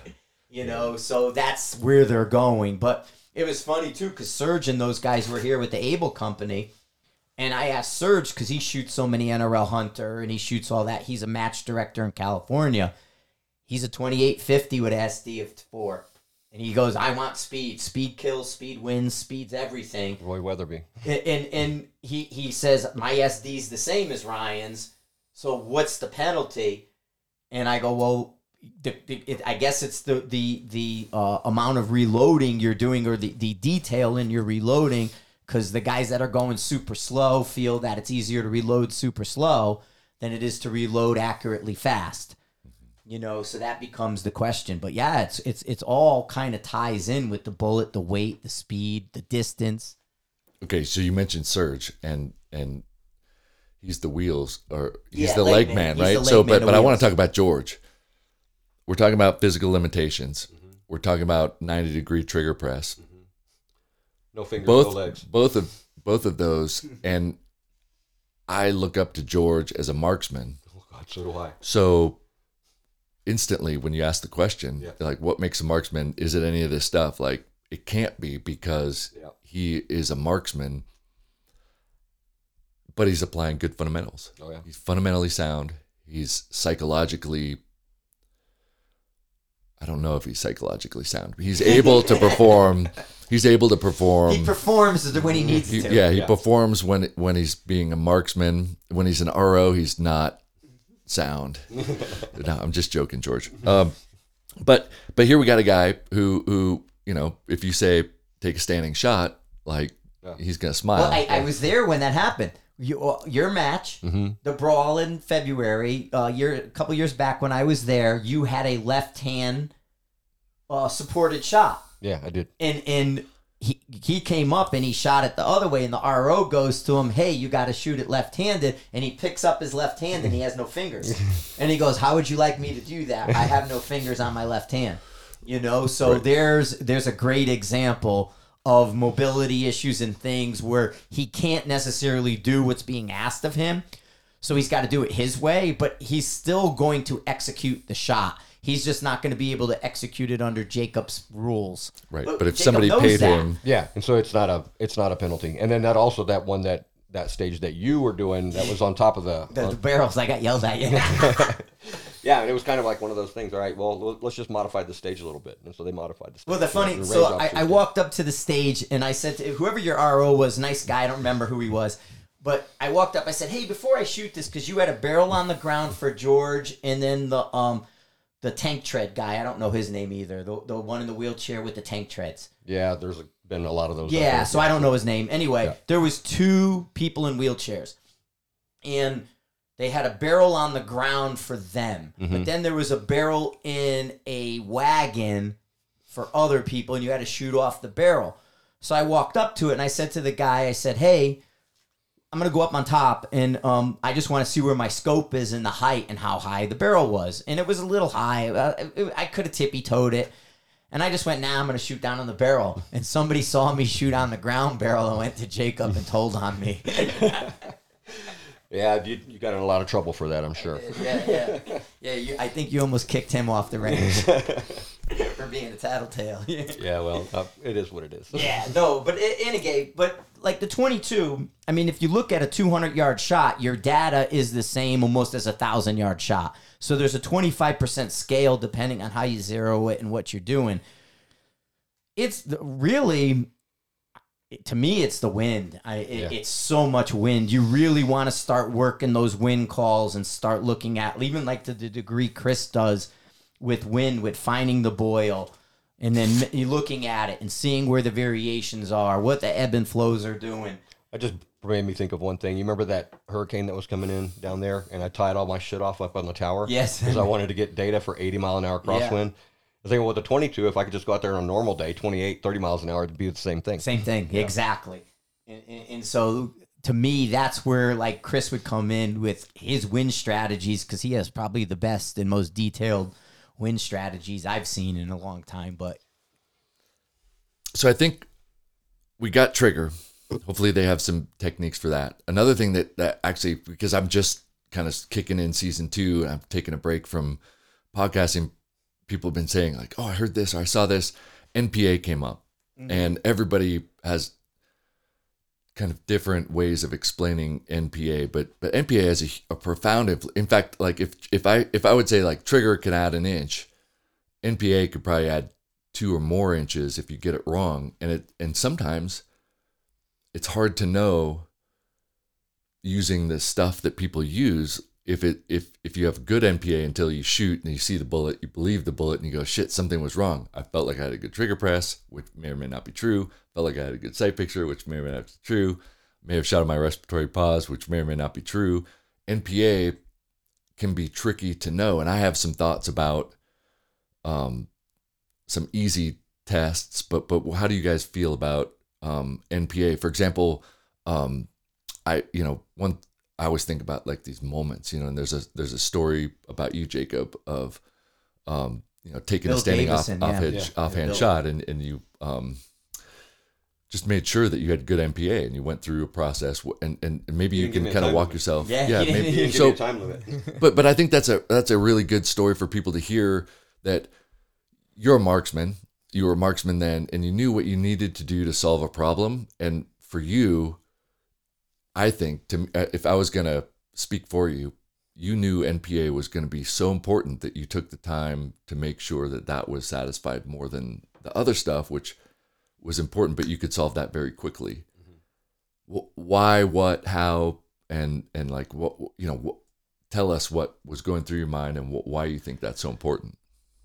You know so that's where they're going but it was funny too because serge and those guys were here with the able company and i asked serge because he shoots so many nrl hunter and he shoots all that he's a match director in california he's a 2850 with sd of 4 and he goes i want speed speed kills speed wins speed's everything Roy Weatherby. and and, and he he says my SD's the same as Ryan's. So what's the penalty? And I go, well, the, the, it, I guess it's the the the uh, amount of reloading you're doing or the, the detail in your reloading because the guys that are going super slow feel that it's easier to reload super slow than it is to reload accurately fast you know so that becomes the question but yeah it's it's it's all kind of ties in with the bullet the weight the speed the distance Okay, so you mentioned Serge and and he's the wheels or he's Yeah, the leg man. man, right? so but but I want to talk about George. We're talking about physical limitations. Mm-hmm. We're talking about 90 degree trigger press. Mm-hmm. No fingers, Both no legs. both of both of those and I look up to George as a marksman. Oh God, so do I. So instantly when you ask the question, Yeah. like what makes a marksman? Is it any of this stuff? Like it can't be because Yeah. he is a marksman, but he's applying good fundamentals. Oh yeah. He's fundamentally sound. He's psychologically I don't know if he's psychologically sound. but He's able to perform. He's able to perform. he performs when he needs He- to. yeah, he Yeah. performs when when he's being a marksman. When he's an RO, he's not sound. no, I'm just joking, George. Um, but but here we got a guy who who you know, if you say take a standing shot, like Yeah. he's gonna smile. Well, I, I was there when that happened. You, uh, your match, Mm-hmm. the brawl in February, uh, year a couple years back when I was there, you had a left hand uh, supported shot, Yeah, I did. and and he he came up and he shot it the other way, and the RO goes to him, "Hey, you got to shoot it left handed," and he picks up his left hand and he has no fingers, and he goes, "How would you like me to do that? I have no fingers on my left hand." You know, so Right. there's there's a great example of mobility issues and things where he can't necessarily do what's being asked of him. So he's got to do it his way, but he's still going to execute the shot. He's just not going to be able to execute it under Jacob's rules. right. But But if Jacob somebody paid that. him, Yeah, and so it's not a it's not a penalty. And then that also that one that that stage that you were doing that was on top of the, The, the barrels, I got yelled at. Yeah. yeah, and it was kind of like one of those things. All right, well let's just modify the stage a little bit, and so they modified the stage. Well, the funny, so I, I walked up to the stage and I said to whoever your RO was, nice guy, I don't remember who he was, but I walked up, I said, hey, before I shoot this, because you had a barrel on the ground for George, and then the um the tank tread guy, I don't know his name either, the, the one in the wheelchair with the tank treads. Yeah, there's been a lot of those. Yeah, so I don't know his name. Anyway, Yeah. there was two people in wheelchairs, and they had a barrel on the ground for them, Mm-hmm. but then there was a barrel in a wagon for other people, and you had to shoot off the barrel. So I walked up to it and I said to the guy, I said, "Hey." I'm gonna go up on top, and um, I just want to see where my scope is and the height and how high the barrel was, and it was a little high. Uh, it- I could have tippy toed it, And I just went, nah, I'm going to shoot down on the barrel. And somebody saw me shoot on the ground barrel and went to Jacob and told on me. Yeah, you, you got in a lot of trouble for that, I'm sure. yeah, yeah. Yeah, you, I think you almost kicked him off the range for being a tattletale. Yeah, well, uh, it is what it is. Yeah, no, but in a game, but like the 22, I mean, if you look at a 200 yard shot, your data is the same almost as a thousand yard shot. So there's a 25% scale depending on how you zero it and what you're doing. It's the, really, to me, it's the wind. I, it, Yeah. It's so much wind. You really want to start working those wind calls and start looking at, even like to the degree Chris does with wind, with finding the boil and then looking at it and seeing where the variations are, what the ebb and flows are doing. I just made me think of one thing. You remember that hurricane that was coming in down there, and I tied all my shit off up on the tower? Yes. Because I wanted to get data for 80 mile an hour crosswind. I was thinking, well, with the 22, if I could just go out there on a normal day, 28, 30 miles an hour, it'd be the same thing. Same thing, exactly. And, and, and so to me, that's where like Chris would come in with his win strategies because he has probably the best and most detailed win strategies I've seen in a long time. But so I think we got trigger. Hopefully they have some techniques for that. Another thing that that actually because I'm just kind of kicking in season two and I'm taking a break from podcasting. People have been saying like, "Oh, I heard this or I saw this." NPA came up, mm-hmm. and everybody has kind of different ways of explaining NPA. But but NPA has a, a profound. In fact, like if if I if I would say like trigger can add an inch, NPA could probably add two or more inches if you get it wrong and it and sometimes it's hard to know using the stuff that people use if it if if you have good NPA until you shoot and you see the bullet you believe the bullet and you go shit something was wrong. I felt like I had a good trigger press which may or may not be true. Felt like I had a good sight picture which may or may not be true. May have shot on my respiratory pause which may or may not be true. NPA can be tricky to know and I have some thoughts about um some easy tests, but but how do you guys feel about um, NPA? For example, um, I you know one I always think about like these moments, you know, and there's a there's a story about you, Jacob, of um, you know taking Bill a standing Davison, off yeah. offhand, Yeah. offhand Bill. shot, and and you um, just made sure that you had good NPA and you went through a process, and and maybe You you, can kind of walk limit. yourself, Yeah, yeah, you maybe You didn't so give me a time limit. but but I think that's a that's a really good story for people to hear that you're a marksman. You were a marksman then, and you knew what you needed to do to solve a problem. And for you, I think to uh, if I was gonna speak for you, you knew NPA was going to be so important that you took the time to make sure that that was satisfied more than the other stuff, which was important, but you could solve that very quickly. Wh- Why, what, how, and and like what you know, what, tell us what was going through your mind and wh- why you think that's so important.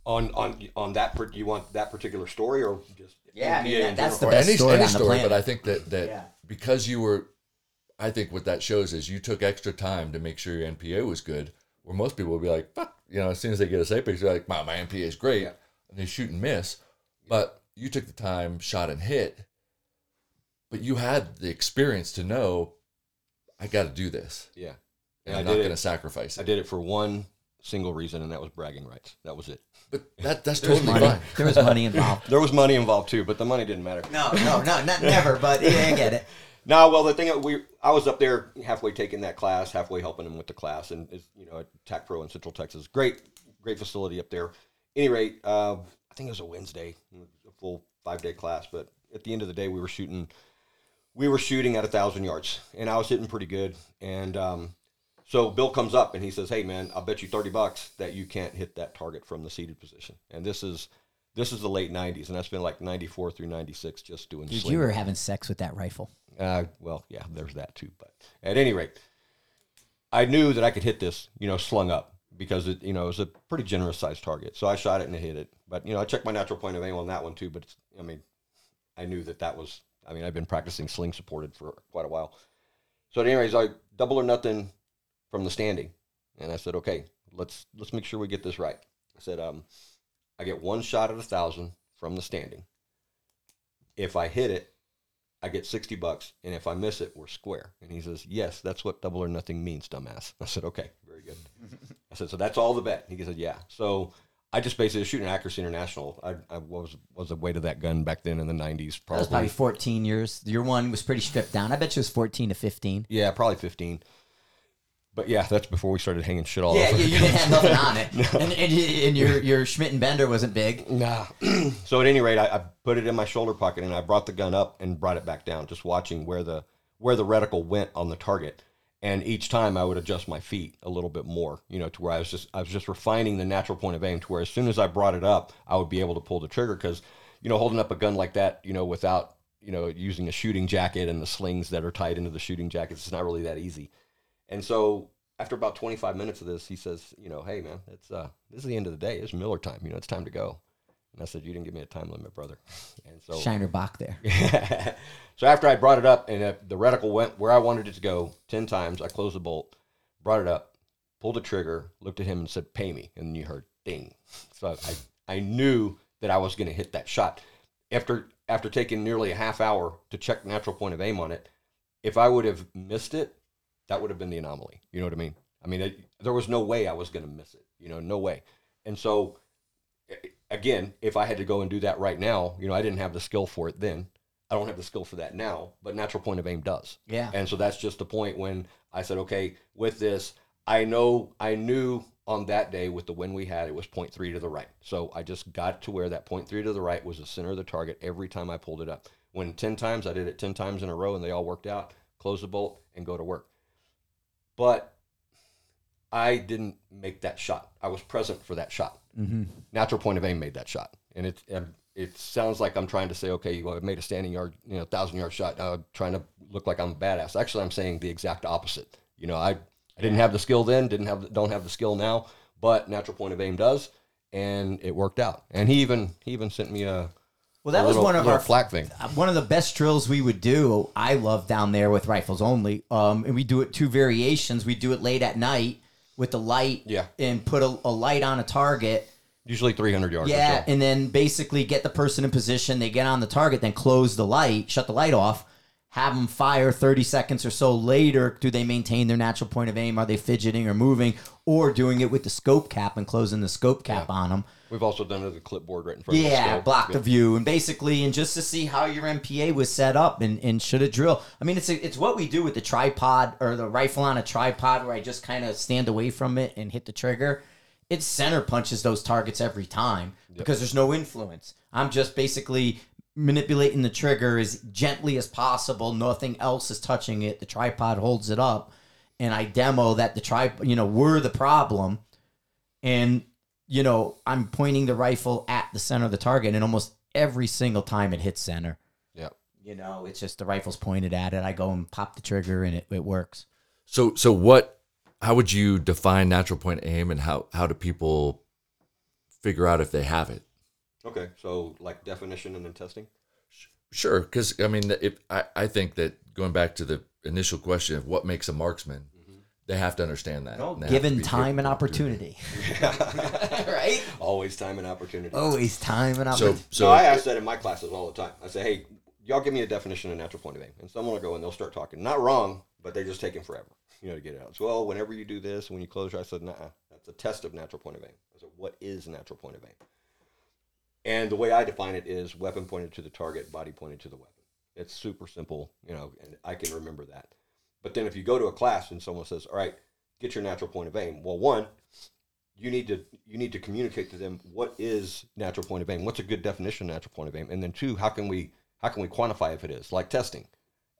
on on on that, per, you want that particular story or just Yeah, I mean, that- that's the best story on the planet. but I think that that Yeah. because you were, I think what that shows is you took extra time to make sure your NPA was good. Where most people would be like, "Fuck," you know, as soon as they get a safe picture, they're like, "My my NPA is great," Yeah. and they shoot and miss. But you took the time, shot and hit. But you had the experience to know, I got to do this, Yeah, and I I'm not going to sacrifice I did it for one single reason, and that was bragging rights. That was it. But that that's There was totally money. fine. There was money involved. There was money involved too, but the money didn't matter. No, no, no, not never. But yeah, I get it. No, well, the thing that we, I was up there halfway taking that class, halfway helping him with the class, and it's, you know, at TAC Pro in Central Texas, great, great facility up there. Any rate, uh, I think it was a Wednesday, a full five day class, but at the end of the day, we were shooting, we were shooting at a thousand yards, and I was hitting pretty good. And um, so Bill comes up and he says, "Hey, man, I'll bet you thirty bucks that you can't hit that target from the seated position." And this is, this is the late '90s, and that's been like '94 through '96, just doing. Dude, you were having sex with that rifle. uh, well, yeah, there's that too. But at any rate, I knew that I could hit this, you know, slung up because it, you know, it was a pretty generous sized target. So I shot it and I hit it. But you know, I checked my natural point of aim on that one too. But it's, I mean, I knew that that was. I mean, I've been practicing sling supported for quite a while. So, at any rate, I double or nothing from the standing, and I said, okay, let's let's make sure we get this right. I said, um, I get one shot at a thousand from the standing. If I hit it, I get 60 bucks. And if I miss it, we're square. And he says, Yes, that's what double or nothing means, dumbass. I said, Okay, very good. I said, So that's all the bet. He said, Yeah. So I just basically shooting accuracy international. I, I was was the weight of that gun back then in the nineties, That was probably. probably 14 years. Your one was pretty stripped down. I bet you it was 14 to 15. Yeah, probably fifteen. But yeah, that's before we started hanging shit all Yeah, over. you, you didn't have nothing on it, and, and, and your your Schmidt and Bender wasn't big. Nah. so at any rate, I, I put it in my shoulder pocket and I brought the gun up and brought it back down, just watching where the where the reticle went on the target. And each time I would adjust my feet a little bit more, you know, to where I was just I was just refining the natural point of aim to where as soon as I brought it up, I would be able to pull the trigger because, you know, holding up a gun like that, you know, without you know using a shooting jacket and the slings that are tied into the shooting jackets, it's not really that easy. And so after about 25 minutes of this, he says, you know, hey man, it's uh this is the end of the day. It's Miller time. You know, it's time to go. And I said, you didn't give me a time limit, brother. And so Shiner Bock there. so after I brought it up and uh, the reticle went where I wanted it to go 10 times, I closed the bolt, brought it up, pulled the trigger, looked at him and said, pay me. And you heard ding. So I, I knew that I was going to hit that shot. After, after taking nearly a half hour to check natural point of aim on it, if I would have missed it, that would have been the anomaly. You know what I mean? I mean, it, there was no way I was going to miss it. You know, no way. And so, again, if I had to go and do that right now, you know, I didn't have the skill for it then. I don't have the skill for that now, but natural point of aim does. Yeah. And so that's just the point when I said, okay, with this, I know, I knew on that day with the wind we had, it was 0.3 to the right. So I just got to where that 0.3 to the right was the center of the target every time I pulled it up. When 10 times, I did it 10 times in a row and they all worked out, close the bolt and go to work. But I didn't make that shot. I was present for that shot. Mm-hmm. Natural point of aim made that shot, and it and it sounds like I'm trying to say, okay, well, I made a standing yard, you know, thousand yard shot. Now I'm trying to look like I'm a badass. Actually, I'm saying the exact opposite. You know, I I didn't have the skill then, didn't have don't have the skill now, but natural point of aim does, and it worked out. And he even he even sent me a Well, that a was one of our flack thing. uh, one of the best drills we would do. I love down there with rifles only, um, and we do it two variations. We do it late at night with the light, Yeah. and put a, a light on a target. Usually 300 yards. or Yeah, so. and then basically get the person in position. They get on the target, then close the light, shut the light off, have them fire 30 seconds or so later. Do they maintain their natural point of aim? Are they fidgeting or moving? Or doing it with the scope cap and closing the scope cap on them? We've also done it with a clipboard right in front of the Yeah, block Yeah. the view and basically and just to see how your NPA was set up and, and should it drill. I mean, it's a, it's what we do with the tripod or the rifle on a tripod where I just kind of stand away from it and hit the trigger. It center punches those targets every time because there's no influence. I'm just basically manipulating the trigger as gently as possible. Nothing else is touching it. The tripod holds it up, and I demo that the tripod. You know, we're the problem and you know i'm pointing the rifle at the center of the target and almost every single time it hits center Yeah. you know it's just the rifle's pointed at it i go and pop the trigger and it, it works So so what how would you define natural point aim and how how do people figure out if they have it? Okay, so like definition and then testing. Sure, because I mean, if I, I think that going back to the initial question of what makes a marksman, mm-hmm. they have to understand that. and they have to given time and capable of opportunity right Always time and opportunity. always time and it. So opportunity so So I ask that in my classes all the time. I say, hey, y'all give me a definition of natural point of aim. And someone will go and they'll start talking. Not wrong, but they're just taking forever, you know, to get it out. So, well, whenever you do this, when you close your eyes, I said, nah, that's a test of natural point of aim. I said, what is natural point of aim? And the way I define it is weapon pointed to the target, body pointed to the weapon. It's super simple, you know, and I can remember that. But then if you go to a class and someone says, all right, get your natural point of aim. Well, one, you need to you need to communicate to them what is natural point of aim what's a good definition of natural point of aim and then two how can we how can we quantify if it is like testing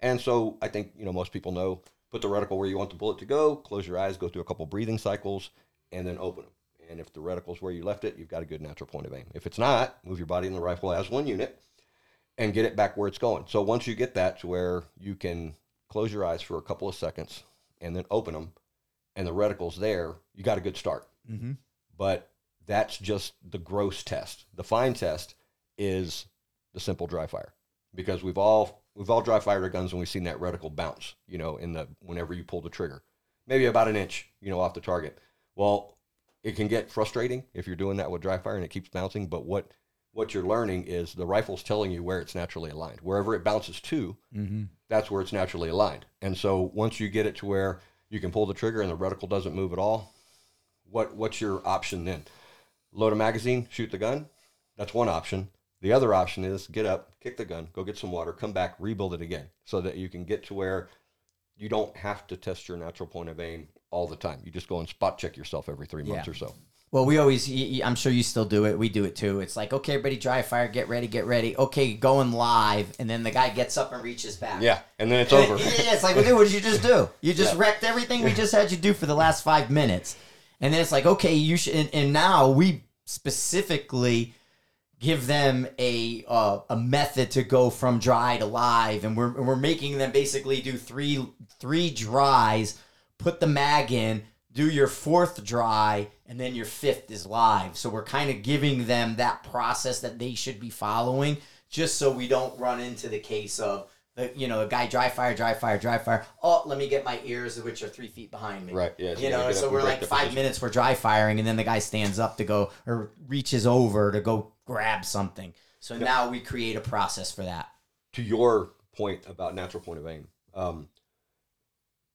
and so i think you know most people know put the reticle where you want the bullet to go close your eyes go through a couple breathing cycles and then open them and if the reticle is where you left it you've got a good natural point of aim if it's not move your body in the rifle as one unit and get it back where it's going so once you get that to where you can close your eyes for a couple of seconds and then open them and the reticle's there you got a good start mm-hmm. but that's just the gross test. The fine test is the simple dry fire because we've all we've all dry fired our guns and we've seen that reticle bounce, you know, in the whenever you pull the trigger, maybe about an inch, you know, off the target. Well, it can get frustrating if you're doing that with dry fire and it keeps bouncing. But what what you're learning is the rifle's telling you where it's naturally aligned. Wherever it bounces to, Mm-hmm. that's where it's naturally aligned. And so once you get it to where you can pull the trigger and the reticle doesn't move at all, what what's your option then? load a magazine, shoot the gun. That's one option. The other option is get up, kick the gun, go get some water, come back, rebuild it again, so that you can get to where you don't have to test your natural point of aim all the time. You just go and spot check yourself every three months Yeah. or so. Well, we always, I'm sure you still do it. We do it too. It's like, okay, everybody dry fire, get ready, get ready. Okay, going live. And then the guy gets up and reaches back. Yeah, and then it's And over. it- yeah, it's like, well, dude, what did you just do? You just Yeah. wrecked everything we just had you do for the last five minutes. And then it's like, okay, you should. And, and now we specifically give them a uh, a method to go from dry to live, and we're and we're making them basically do three three dries, put the mag in, do your fourth dry, and then your fifth is live. So we're kind of giving them that process that they should be following, just so we don't run into the case of the you know a guy dry fire, dry fire, dry fire. Oh, let me get my ears, which are three feet behind me. Right, yeah, you know, so we're like five position. minutes we're dry firing, and then the guy stands up to go or reaches over to go grab something. So now we create a process for that. to your point about natural point of aim, um,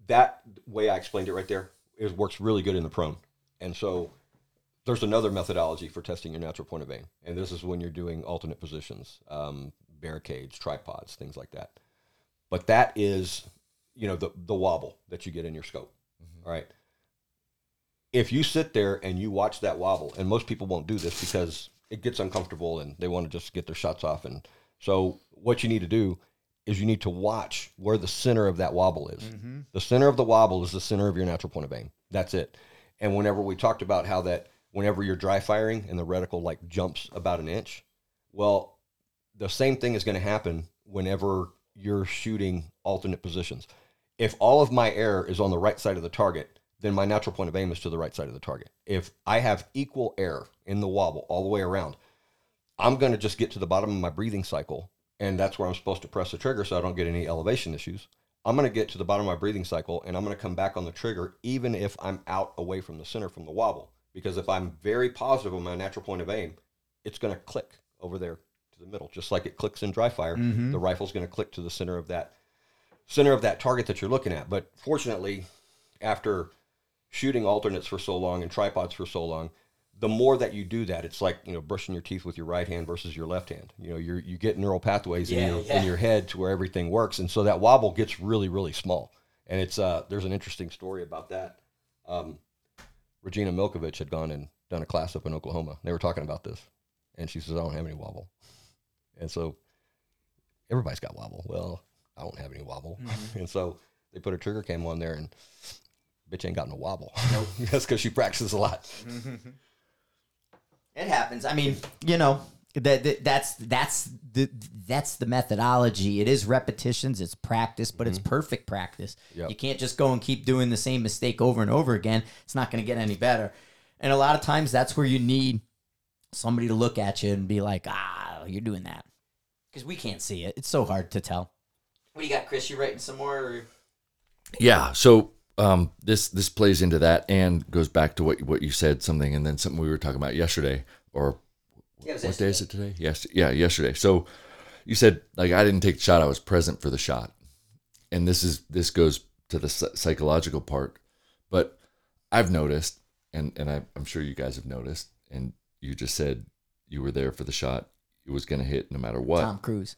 that way I explained it right there, it works really good in the prone. And so there's another methodology for testing your natural point of aim. And this is when you're doing alternate positions, um, barricades, tripods, things like that. But that is, you know, the, the wobble that you get in your scope. All right. If you sit there and you watch that wobble, and most people won't do this because it gets uncomfortable and they want to just get their shots off. And so what you need to do is you need to watch where the center of that wobble is. The center of the wobble is the center of your natural point of aim. That's it. And whenever we talked about how that, whenever you're dry firing and the reticle like jumps about an inch, well, the same thing is going to happen whenever you're shooting alternate positions. If all of my air is on the right side of the target, then my natural point of aim is to the right side of the target. If I have equal air in the wobble all the way around, I'm going to just get to the bottom of my breathing cycle, and that's where I'm supposed to press the trigger so I don't get any elevation issues. I'm going to get to the bottom of my breathing cycle, and I'm going to come back on the trigger even if I'm out away from the center from the wobble. Because if I'm very positive on my natural point of aim, it's going to click over there to the middle, just like it clicks in dry fire. Mm-hmm. The rifle's going to click to the center of that center of that target that you're looking at. But fortunately, after shooting alternates for so long and tripods for so long, the more that you do that, it's like you know brushing your teeth with your right hand versus your left hand. You know, you you get neural pathways Yeah, in your yeah. in your head to where everything works, and so that wobble gets really really small. And it's uh, there's an interesting story about that. Um, Regina Milkovich had gone and done a class up in Oklahoma. They were talking about this, and she says, "I don't have any wobble," and so everybody's got wobble. Well, I don't have any wobble, and so they put a trigger cam on there, and bitch ain't got no wobble. Nope. That's because she practices a lot. It happens. I mean, you know, that, that that's that's the that's the methodology. It is repetitions, it's practice, but it's perfect practice. Yep. You can't just go and keep doing the same mistake over and over again. It's not going to get any better. And a lot of times that's where you need somebody to look at you and be like, "Ah, you're doing that." Cuz we can't see it. It's so hard to tell. What do you got, Chris? You writing some more? Or? Yeah. So um, this this plays into that and goes back to what what you said something, and then something we were talking about yesterday, or Yeah, it was what day is it today? Yes. Yeah, yesterday. So you said like I didn't take the shot; I was present for the shot, and this is this goes to the psychological part. But I've noticed, and and I, I'm sure you guys have noticed, and you just said you were there for the shot. It was going to hit no matter what. Tom Cruise.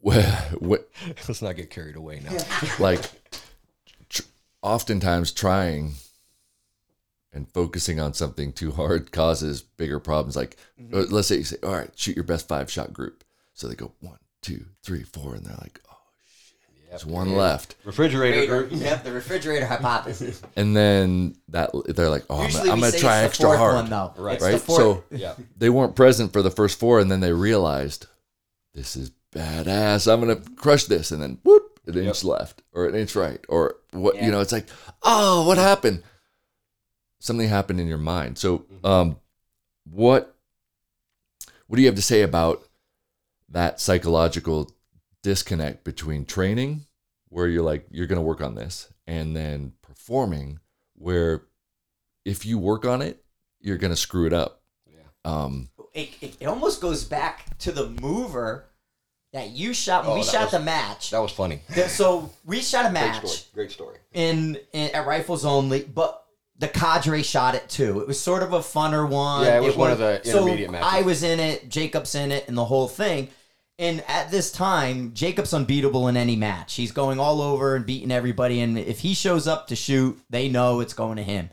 Well, what Let's not get carried away now. like tr- oftentimes trying and focusing on something too hard causes bigger problems like uh, let's say you say all right shoot your best five shot group so they go one two three four and they're like oh shit there's one left Refrigerator. group. Yep, the refrigerator hypothesis. and then that they're like oh i'm, Usually gonna- I'm gonna try it's extra fourth hard one, though. Right. It's the right fourth- so Yeah. they weren't present for the first four and then they realized this is badass i'm gonna crush this and then whoop an inch left. Or an inch right. Or what Yeah. you know it's like oh what happened? Something happened in your mind. So um what what do you have to say about that psychological disconnect between training where you're like you're gonna work on this and then performing where if you work on it you're gonna screw it up. Yeah. um it, it, it almost goes back to the mover that you shot when Oh, we shot was- the match. That was funny. So we shot a Great match story. Great story. in, in at rifles only, but the cadre shot it too. It was sort of a funner one. Yeah, it was one of the so matches. I was in it, Jacob's in it, and the whole thing. And at this time, Jacob's unbeatable in any match. He's going all over and beating everybody. And if he shows up to shoot, they know it's going to him.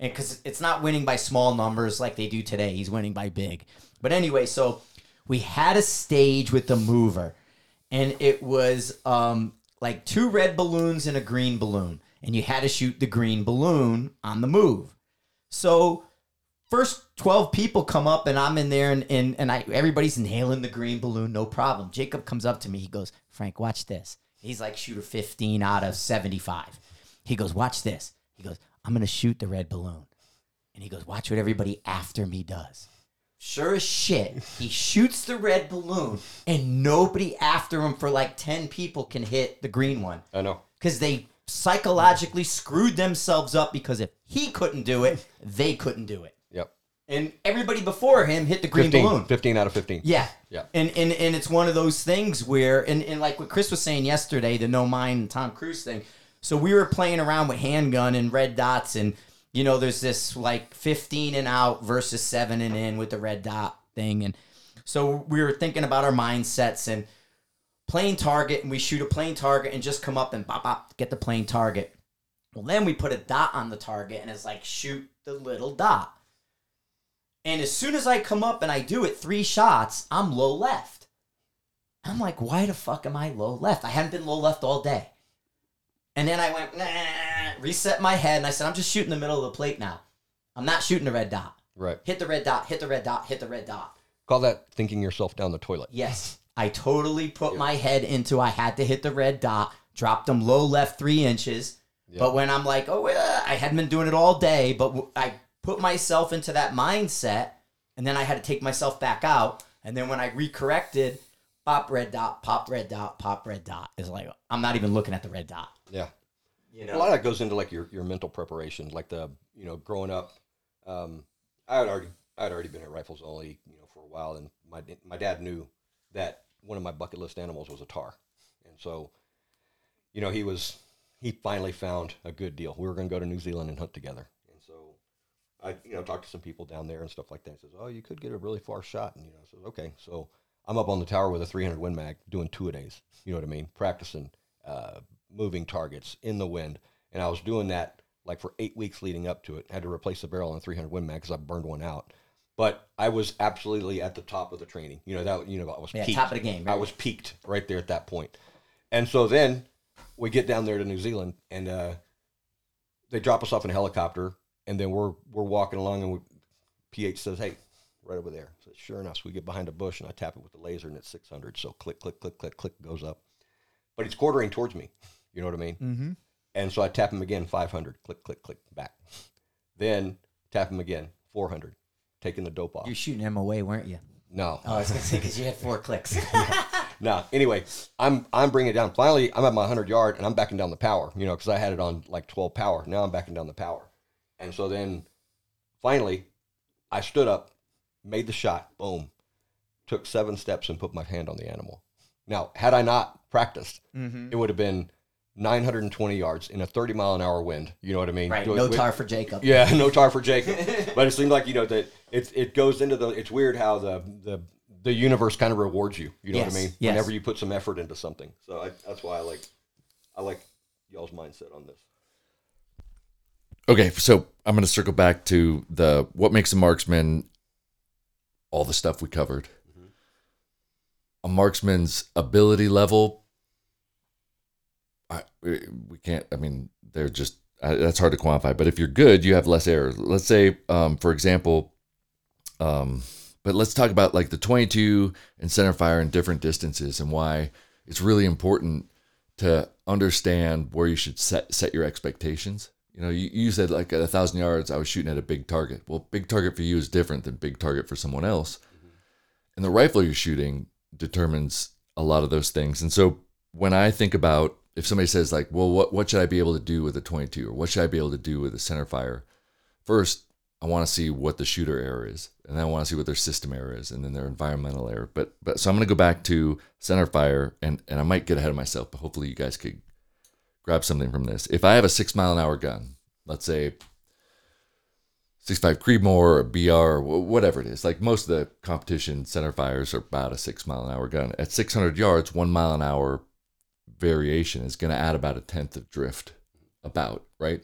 And because it's not winning by small numbers like they do today, he's winning by big. But anyway, so we had a stage with the mover, and it was um, like two red balloons and a green balloon, and you had to shoot the green balloon on the move. So first 12 people come up and I'm in there and, and, and I everybody's inhaling the green balloon, no problem. Jacob comes up to me, he goes, Frank, watch this. He's like shooter 15 out of 75. He goes, watch this. He goes, I'm gonna shoot the red balloon. And he goes, watch what everybody after me does. Sure as shit, he shoots the red balloon, and nobody after him for like 10 people can hit the green one I know. because they psychologically screwed themselves up because if he couldn't do it, they couldn't do it. Yep. And everybody before him hit the green 15, balloon. 15 out of 15. Yeah. Yeah. And, and and it's one of those things where and, and like what Chris was saying yesterday, the no mind Tom Cruise thing. So we were playing around with handgun and red dots and you know there's this like 15 and out versus 7 and in with the red dot thing and so we were thinking about our mindsets and plain target and we shoot a plain target and just come up and bop bop get the plain target. Well then we put a dot on the target and it's like shoot the little dot. And as soon as I come up and I do it three shots, I'm low left. I'm like, why the fuck am I low left? I hadn't been low left all day. And then I went, nah, reset my head, and I said, I'm just shooting the middle of the plate now. I'm not shooting the red dot. Right. Hit the red dot, hit the red dot, hit the red dot. Call that thinking yourself down the toilet. Yes, I totally put my head into I had to hit the red dot, dropped them low left three inches. But when I'm like, oh, uh, I hadn't been doing it all day, but w- I put myself into that mindset, and then I had to take myself back out. And then when I recorrected, pop red dot, pop red dot, pop red dot. It's like I'm not even looking at the red dot. Yeah. You A lot of that goes into like your, your mental preparation, like the you know growing up. Um, I had already I had already been at rifles only you know for a while, and my my dad knew that one of my bucket list animals was a tahr, and so you know he was he finally found a good deal. We were going to go to New Zealand and hunt together, and so I you know talked to some people down there and stuff like that. He says, "Oh, you could get a really far shot," and you know I says, "Okay." So I'm up on the tower with a 300 Win Mag doing two a days. You know what I mean? Practicing, uh, moving targets in the wind, and I was doing that like for eight weeks leading up to it. I had to replace the barrel on a 300 Win Mag because I burned one out. But I was absolutely at the top of the training. You know that you know I was Yeah, peaked. top of the game, I was peaked right there at that point. And so then we get down there to New Zealand, and uh, they drop us off in a helicopter, and then we're we're walking along, and we, PH says, "Hey, right over there." So sure enough, so we get behind a bush, and I tap it with the laser, and it's 600. So click, click, click, click, click goes up, but it's quartering towards me. You know what I mean? mm-hmm. And so I tap him again, 500. Click, click, click, back. Then tap him again, 400. Taking the dope off. you're shooting him away, weren't you? no, Oh, I was gonna say because you had four clicks. no. Anyway, I'm I'm bringing it down. Finally, I'm at my 100 yard and I'm backing down the power. You know, because I had it on like 12 power. Now I'm backing down the power. And so then, finally, I stood up, made the shot. Boom. Took seven steps and put my hand on the animal. Now, had I not practiced, mm-hmm. it would have been 920 yards in a 30 mile an hour wind. You know what I mean? Right, Do it no with- tahr for Jacob. yeah, no tahr for Jacob. but it seemed like you know that it it goes into the. It's weird how the the the universe kind of rewards you. You know Yes, what I mean? yes. Whenever you put some effort into something. So I, that's why I like I like y'all's mindset on this. Okay, so I'm going to circle back to the what makes a marksman, all the stuff we covered. Mm-hmm. A marksman's ability level, I, we can't, I mean, they're just, I, that's hard to quantify. But if you're good, you have less errors. Let's say, um, for example, um, but let's talk about like the 22 and center fire in different distances and why it's really important to understand where you should set set your expectations. You know, you, you said like at a thousand yards, I was shooting at a big target. Well, big target for you is different than big target for someone else. And the rifle you're shooting determines a lot of those things. And so when I think about if somebody says like, well, what what should I be able to do with a 22 or what should I be able to do with a center fire? First, I want to see what the shooter error is, and then I want to see what their system error is, and then their environmental error. But but so I'm going to go back to center fire, and and I might get ahead of myself, but hopefully you guys could grab something from this. If I have a six mile an hour gun, let's say 65 Creedmoor or BR or whatever it is. Like most of the competition center fires are about a six mile an hour gun. At 600 yards, one mile an hour variation is going to add about a tenth of drift, about right.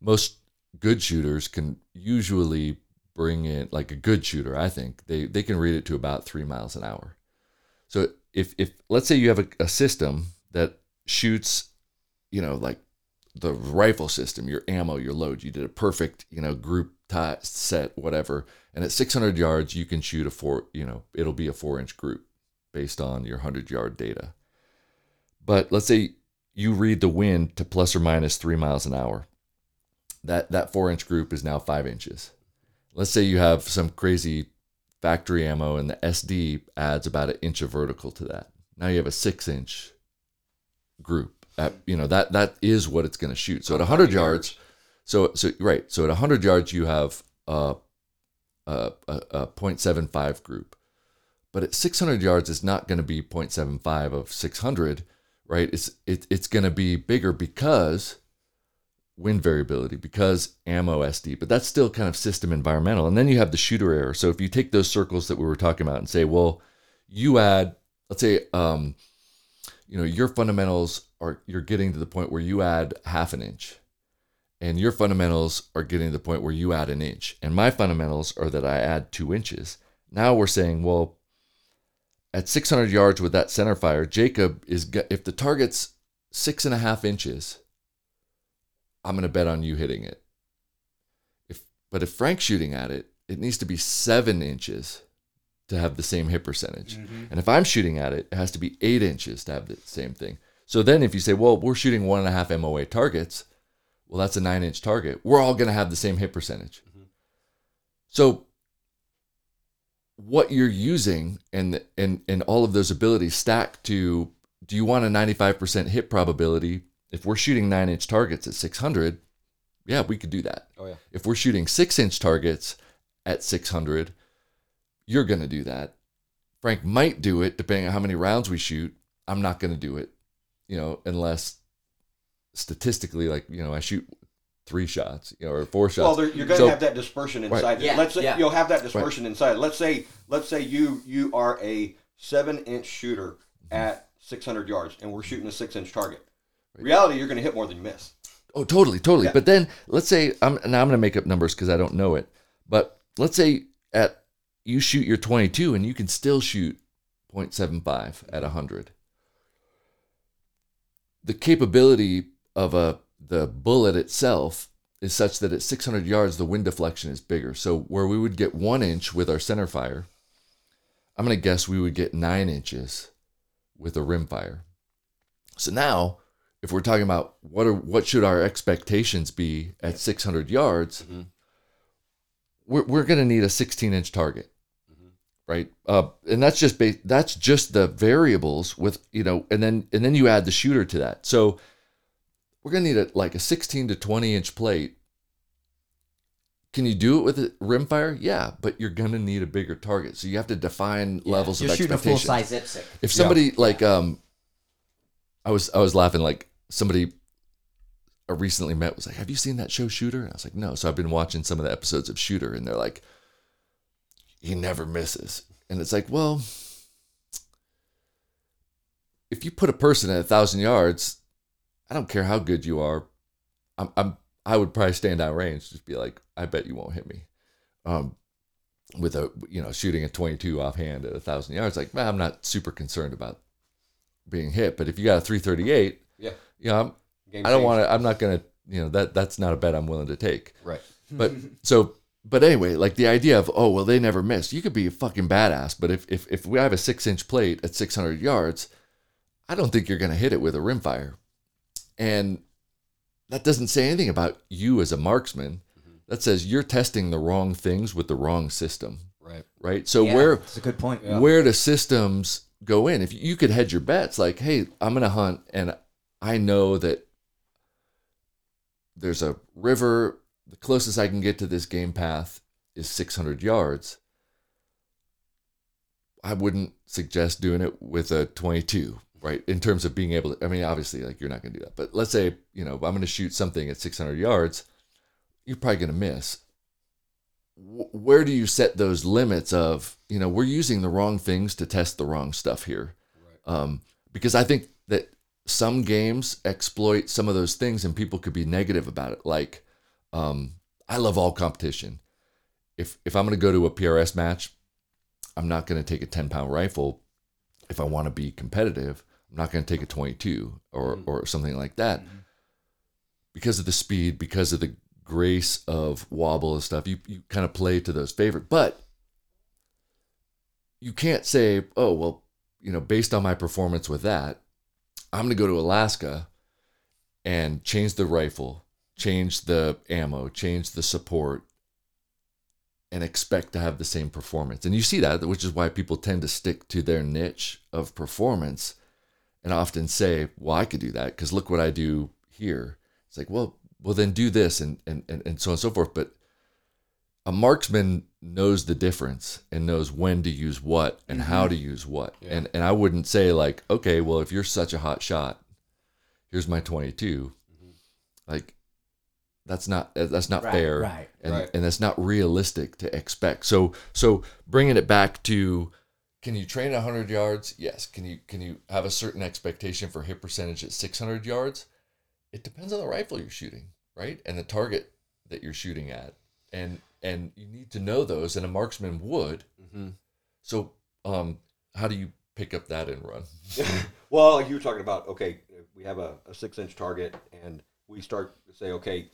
Most good shooters can usually bring in like a good shooter. I think they they can read it to about three miles an hour. So if if let's say you have a, a system that shoots, you know, like the rifle system, your ammo, your load, you did a perfect, you know, group tie, set, whatever. And at 600 yards, you can shoot a four, you know, it'll be a four inch group based on your 100 yard data. But let's say you read the wind to plus or minus three miles an hour. That, that four inch group is now five inches. Let's say you have some crazy factory ammo and the SD adds about an inch of vertical to that. Now you have a six inch group. At, you know that that is what it's going to shoot. So at 100 yards, so so right. So at 100 yards you have a a, a, a 0.75 group, but at 600 yards it's not going to be 0.75 of 600, right? It's it, it's going to be bigger because wind variability because ammo SD, but that's still kind of system environmental. And then you have the shooter error. So if you take those circles that we were talking about and say, well, you add, let's say, um, you know, your fundamentals are you're getting to the point where you add half an inch, and your fundamentals are getting to the point where you add an inch, and my fundamentals are that I add two inches. Now we're saying, well, at 600 yards with that center fire, Jacob is if the target's six and a half inches I'm going to bet on you hitting it. If but if Frank's shooting at it, it needs to be seven inches to have the same hit percentage. Mm-hmm. And if I'm shooting at it, it has to be eight inches to have the same thing. So then if you say, well, we're shooting one and a half MOA targets, well, that's a nine inch target. We're all going to have the same hit percentage. So what you're using and and and all of those abilities stack to do you want a 95% hit probability? If we're shooting nine inch targets at 600 yeah we could do that. Oh yeah. if we're shooting six inch targets at 600 you're going to do that. Frank might do it depending on how many rounds we shoot. I'm not going to do it you know unless statistically like you know i shoot three shots you know or four shots Well, there, you're going to So- have that dispersion Right. inside. Yeah, let's say yeah. you'll have that dispersion inside. Let's say let's say you you are a seven inch shooter mm-hmm. at 600 yards, and we're shooting a six inch target. Reality, you're going to hit more than you miss. Oh, totally, totally. Yeah. But then let's say I'm now I'm going to make up numbers because I don't know it. But let's say at you shoot your 22 and you can still shoot 0.75 at 100. The capability of a the bullet itself is such that at 600 yards the wind deflection is bigger. So where we would get one inch with our center fire, I'm going to guess we would get nine inches with a rim fire. So now if we're talking about what are what should our expectations be at 600 yards, we're, we're going to need a 16 inch target, right? Uh, and that's just ba- that's just the variables with you know, and then and then you add the shooter to that. So we're going to need a, like a 16 to 20 inch plate. Can you do it with a rimfire? Yeah, but you're going to need a bigger target. So you have to define levels You're of shooting a full expectation size IPSC. if somebody like um i was i was laughing like somebody i recently met was like have you seen that show shooter and i was like no so i've been watching some of the episodes of shooter and they're like he never misses and it's like well if you put a person at a thousand yards i don't care how good you are. I'm, I'm i would probably stand out range just be like i bet you won't hit me. Um with a you know shooting a 22 offhand at a thousand yards like well, i'm not super concerned about being hit. But if you got a 338 Yeah. you know I'm, Game i don't want to i'm not gonna you know that that's not a bet i'm willing to take. Right. but so but anyway like the idea of oh well they never miss you could be a fucking badass but if if, if we have a six inch plate at 600 yards i don't think you're gonna hit it with a rimfire and that doesn't say anything about you as a marksman mm-hmm. that says you're testing the wrong things with the wrong system Right. right so Yeah, where That's a good point. where do systems go in? If you could hedge your bets, like, hey, I'm gonna hunt, and I know that there's a river. The closest I can get to this game path is 600 yards. I wouldn't suggest doing it with a 22, right? In terms of being able to, I mean, obviously, like you're not gonna do that, but let's say, you know, I'm gonna shoot something at 600 yards, you're probably gonna miss. wh- where do you set those limits of you know we're using the wrong things to test the wrong stuff here um, because i think that some games exploit some of those things and people could be negative about it like um, i love all competition if if i'm going to go to a prs match i'm not going to take a 10 pound rifle if i want to be competitive i'm not going to take a 22 or mm. or something like that. Mm-hmm. Because of the speed because of the grace of wobble and stuff you, you kind of play to those favorite but you can't say oh well you know based on my performance with that i'm going to go to alaska and change the rifle change the ammo change the support and expect to have the same performance. And you see that which is why people tend to stick to their niche of performance and often say well i could do that because look what i do here. It's like well well then do this and and, and, and so on and so forth. But a marksman knows the difference and knows when to use what and how mm-hmm. to use what. And and i wouldn't say like okay well if you're such a hot shot here's my 22 mm-hmm. like that's not that's not Right, fair right, and right. and that's not realistic to expect. So so bringing it back to can you train 100 yards? Yes. Can you can you have a certain expectation for hit percentage at 600 yards? It depends on the rifle you're shooting right? And the target that you're shooting at. And and you need to know those and a marksman would. Mm-hmm. so um how do you pick up that and run? Well, you were talking about, okay, we have a, a six inch target, and we start to say, okay,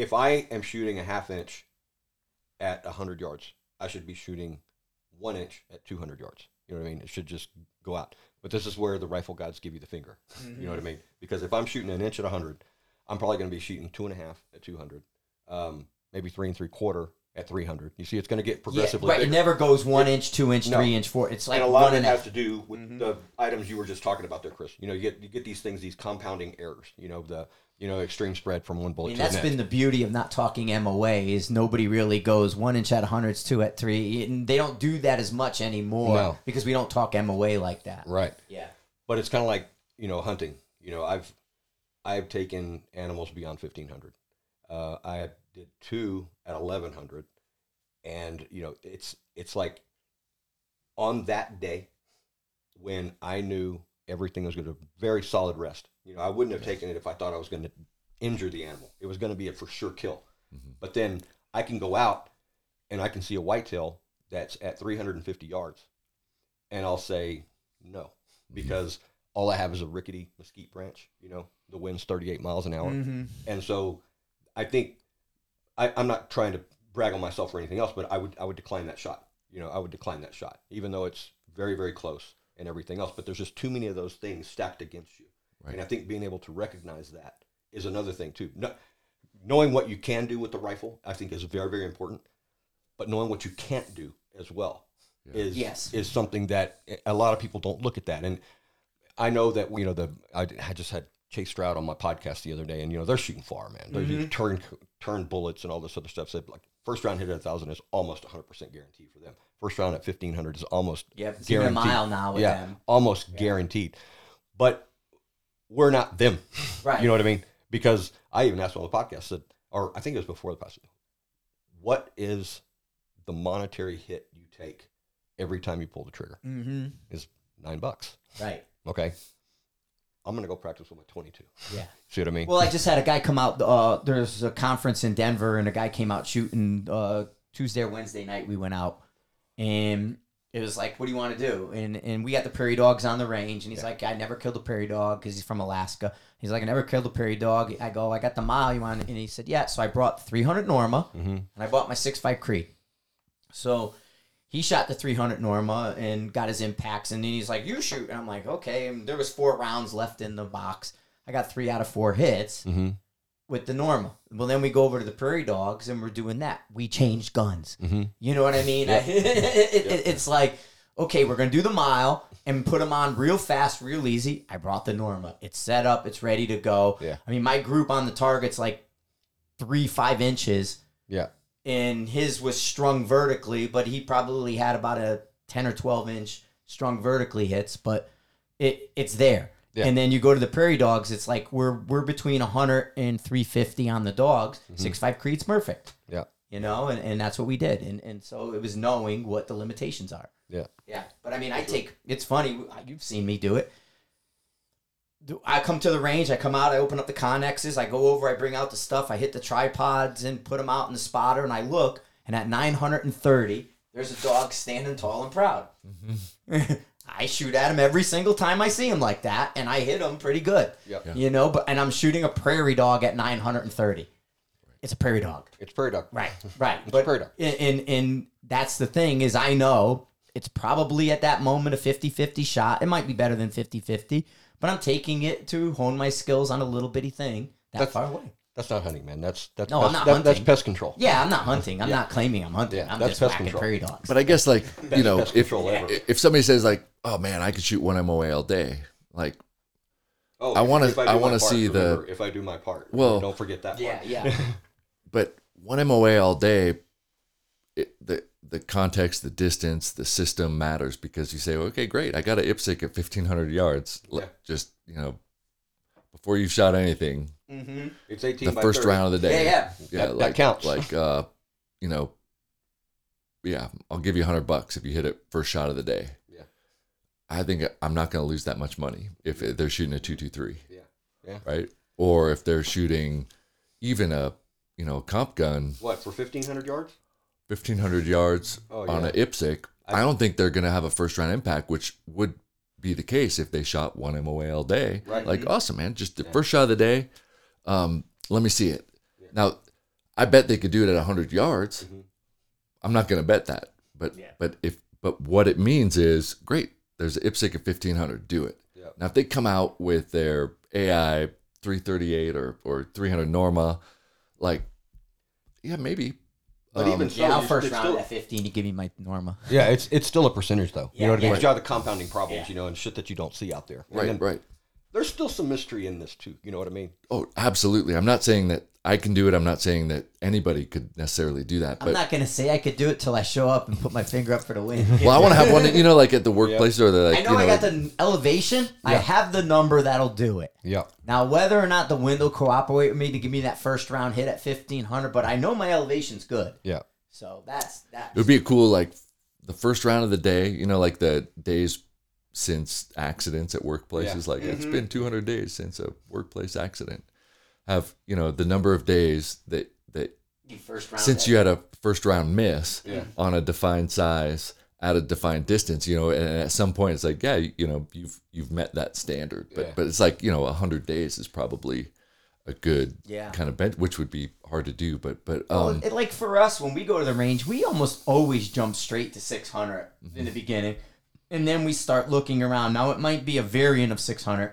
if I am shooting a half inch at 100 yards, I should be shooting one inch at 200 yards. You know what I mean? It should just go out. But this is where the rifle gods give you the finger. You know what I mean? Because if I'm shooting an inch at 100, I'm probably going to be shooting two and a half at 200, um, maybe three and three quarter at 300. You see, it's going to get Yeah, progressively right. It never goes one inch, two inch, No. three inch, four. It's like and a lot one of it has to do with the items you were just talking about there, Chris. You know, you get you get these things, these compounding errors. You know, the you know extreme spread from one bullet to that's the been the beauty of not talking MOA is nobody really goes one inch at hundreds, two at three, and they don't do that as much anymore No. because we don't talk MOA like that. right, Yeah. but it's kind of like you know hunting. You know, I've I've taken animals beyond fifteen hundred. Uh, I did two at eleven hundred, and you know, it's it's like on that day when I knew everything was going to very solid rest. You know, I wouldn't have taken it if I thought I was going to injure the animal. It was going to be a for sure kill. But then I can go out and I can see a whitetail that's at 350 yards, and I'll say no because all I have is a rickety mesquite branch. You know, the wind's 38 miles an hour, Mm-hmm. and so I think I, I'm not trying to brag on myself or anything else, but I would I would decline that shot. You know, I would decline that shot, even though it's very very close and everything else. But there's just too many of those things stacked against you, Right. and I think being able to recognize that is another thing too. No, knowing what you can do with the rifle, I think, is very very important. But knowing what you can't do as well is Yes. is something that a lot of people don't look at that. And I know that you know the I, I just had Chase Stroud on my podcast the other day, and you know they're shooting far, man. They're Mm-hmm. turn turn bullets and all this other stuff. Said like first round hit at a thousand is almost 100 percent guaranteed for them. First round at 1500 is almost Yeah, it's even a guaranteed. mile now with yeah, them. almost guaranteed. But we're not them. Right. You know what I mean? Because I even asked on the podcast said, or I think it was before the podcast, what is the monetary hit you take every time you pull the trigger? Mm-hmm. Is nine bucks. Right. Okay. I'm gonna go practice with my 22. Yeah. See what I mean? Well, I just had a guy come out. Uh, there's a conference in Denver, and a guy came out shooting uh, Tuesday or Wednesday night. We went out, and it was like, "What do you want to do?" And and we got the prairie dogs on the range, and he's like, "I never killed a prairie dog because he's from Alaska." He's like, "I never killed a prairie dog." I go, "I got the mile you want?" And he said, "Yeah." So I brought 300 Norma, and I bought my 6.5 Creed. So he shot the 300 Norma and got his impacts, and then he's like, "You shoot," and I'm like, "Okay." And there was four rounds left in the box. I got three out of four hits mm-hmm. with the Norma. Well, then we go over to the Prairie Dogs, and we're doing that. We changed guns. Mm-hmm. You know what I mean? it, it- it's like, okay, we're gonna do the mile and put them on real fast, real easy. I brought the Norma. It's set up. It's ready to go. Yeah. I mean, my group on the target's like three, five inches Yeah. And his was strung vertically, but he probably had about a 10 or 12 inch strung vertically hits, but it it's there. Yeah. And then you go to the prairie dogs, it's like we're we're between 100 and 350 on the dogs. Mm-hmm. Six five Creed's perfect. Yeah. you know, and, and that's what we did. And and so it was knowing what the limitations are. Yeah. Yeah, but I mean, I take. It's funny. You've seen me do it. Do- I come to the range. I come out. I open up the connexes. I go over. I bring out the stuff. I hit the tripods and put them out in the spotter. And I look. And at 930, there's a dog standing tall and proud. Mm-hmm. I shoot at him every single time I see him like that, and I hit him pretty good. Yep. Yeah. You know, but and I'm shooting a prairie dog at 930. It's a prairie dog. It's prairie dog. Right, right. It's but prairie dog. and, and and that's the thing is I know it's probably at that moment a 50-50 shot. It might be better than 50-50, but I'm taking it to hone my skills on a little bitty thing that That's- far away. That's not hunting, man. That's that's No, pest, I'm not that- that's pest control. Yeah, I'm not hunting. I'm not claiming I'm hunting. Yeah, I'm that's just pest control. prairie dogs. But I guess like you know if ever. if somebody says like oh man I could shoot one MOA all day like Oh, I wanna- if do I wanna part, see the- if I do my part. Well- don't forget that. yeah, part. yeah. but one MOA all day, it, the the context, the distance, the system matters because you say, okay, great, I got an IPSC at fifteen hundred yards. Yeah. Just you know, before you've shot anything, mm-hmm. It's eighteen the by first 30. round of the day, Yeah, yeah, That- that like counts. Like uh, you know, yeah, I'll give you a hundred bucks if you hit it first shot of the day. Yeah. I think I'm not going to lose that much money if they're shooting a two two three. Yeah. Yeah. Right. Or if they're shooting even a you know comp gun What for fifteen hundred yards? 1500 yards Oh, on an a IPSC, I, don't think they're going to have a first round impact, which would be the case if they shot one MOA all day. Right. Like, awesome, man. Just the first shot of the day. Um, let me see it. Now, I bet they could do it at 100 yards. Mhm. I'm not going to bet that. But, Yeah. but if, but what it means is great. There's an IPSC at 1500. Do it. Yeah. Now, if they come out with their AI 338 or, or 300 Norma, like, yeah, maybe. But Um, even so, Yeah, I'll you're- first it's round still- at 15. You give me my Norma. Yeah, it's it's still a percentage though. you Yeah, know what I mean? yeah. It's got the compounding problems, Yeah. you know, and shit that you don't see out there. Right, then right. There's still some mystery in this too. You know what I mean? Oh, absolutely. I'm not saying that I can do it. I'm not saying that anybody could necessarily do that. But I'm not gonna say I could do it till I show up and put my finger up for the win. well, I want to have one. You know, like at the workplace or the like. I know, you know, I got the elevation. I have the number that'll do it. Yeah. Now, whether or not the wind will cooperate with me to give me that first round hit at 1500, but I know my elevation's good. Yeah. So that's that. it would be a cool like the first round of the day. You know, like the days since accidents at workplaces. Like it's been 200 days since a workplace accident. Have you know the number of days that that You first round since you had a first round miss Yeah. on a defined size at a defined distance, you know, and at some point it's like, yeah, you, know, you've you've met that standard, but Yeah. but it's like you know, hundred days is probably a good Yeah. kind of bench, which would be hard to do, but but Well, um, it, like for us, when we go to the range, we almost always jump straight to 600 Mm-hmm. in the beginning. And then we start looking around. Now, it might be a variant of 600.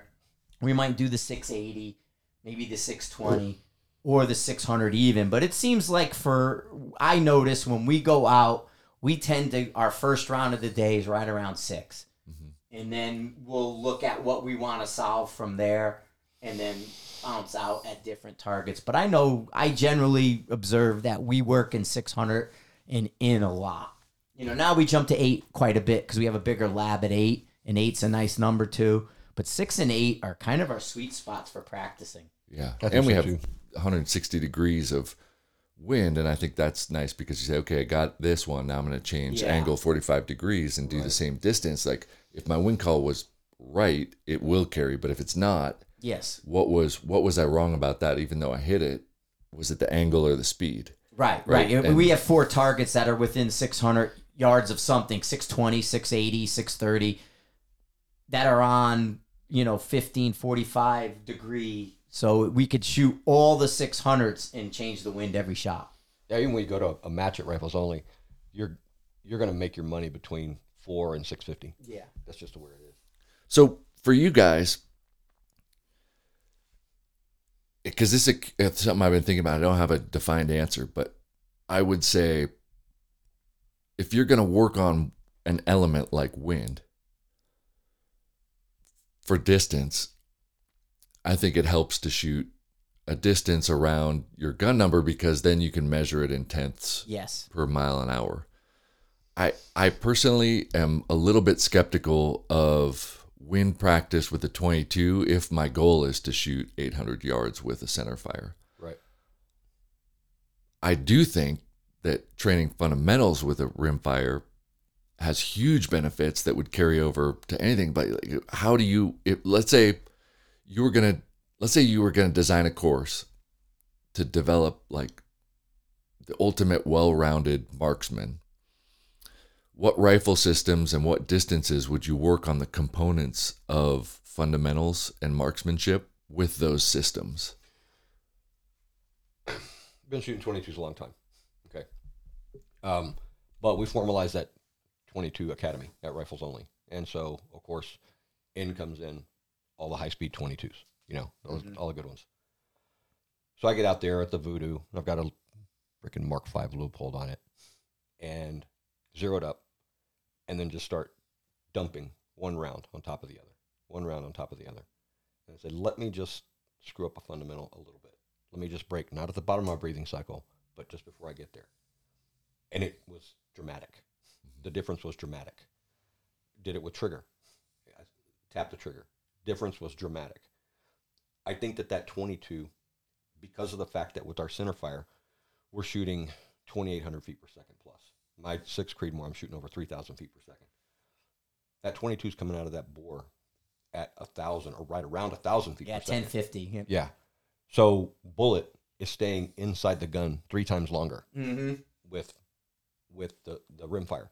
We might do the 680, maybe the 620, or the 600 even. But it seems like for, I notice when we go out, we tend to, our first round of the day is right around 6 Mm-hmm. And then we'll look at what we want to solve from there and then bounce out at different targets. But I know I generally observe that we work in 600 and in a lot. You know, now we jump to eight quite a bit because we have a bigger lab at eight, and eight's a nice number too. But six and eight are kind of our sweet spots for practicing. yeah, I and we have too. 160 degrees of wind, and I think that's nice because you say, okay, I got this one. Now I'm going to change Yeah. angle 45 degrees and do the same distance. Like if my wind call was right, it will carry, but if it's not, Yes, what was what was I wrong about that? Even though I hit it, was it the angle or the speed? right, Right, right. and- we have four targets that are within 600 yards of something 620, 680, 630 that are on, you know, 15, 45 degree. So we could shoot all the 600s and change the wind every shot. Yeah. Even when you go to a match at rifles only, you're you're gonna make your money between four and six fifty. Yeah. That's just where it is. So for you guys, eh, because this is eh, something I've been thinking about. I don't have a defined answer, but I would say if you're going to work on an element like wind for distance, I think it helps to shoot a distance around your gun number because then you can measure it in tenths Yes. per mile an hour. I I personally am a little bit skeptical of wind practice with the 22 if my goal is to shoot 800 yards with a center fire. Right. I do think that training fundamentals with a rimfire has huge benefits that would carry over to anything. But how do you? If, let's say you were gonna, let's say you were gonna design a course to develop like the ultimate well-rounded marksman. What rifle systems and what distances would you work on the components of fundamentals and marksmanship with those systems? Been shooting 22s a long time. Um, but we formalized that 22 Academy at Rifles Only. And so, of course, in comes in all the high speed 22s, you know, those, all the good ones. So I get out there at the Vudoo, and I've got a freaking Mark V Leupold on it and zeroed up, and then just start dumping one round on top of the other, one round on top of the other. And I said, let me just screw up a fundamental a little bit. Let me just break, not at the bottom of my breathing cycle, but just before I get there. And it was dramatic. The difference was dramatic. Did it with trigger. I tapped the trigger. Difference was dramatic. I think that that 22, because of the fact that with our center fire, we're shooting 2,800 feet per second plus. My six Creedmoor, I'm shooting over 3,000 feet per second. That 22 is coming out of that bore at a thousand or right around a thousand feet Yeah, per second. ten fifty. Yeah. Yeah. So bullet is staying inside the gun three times longer Mm-hmm. with with the the rimfire.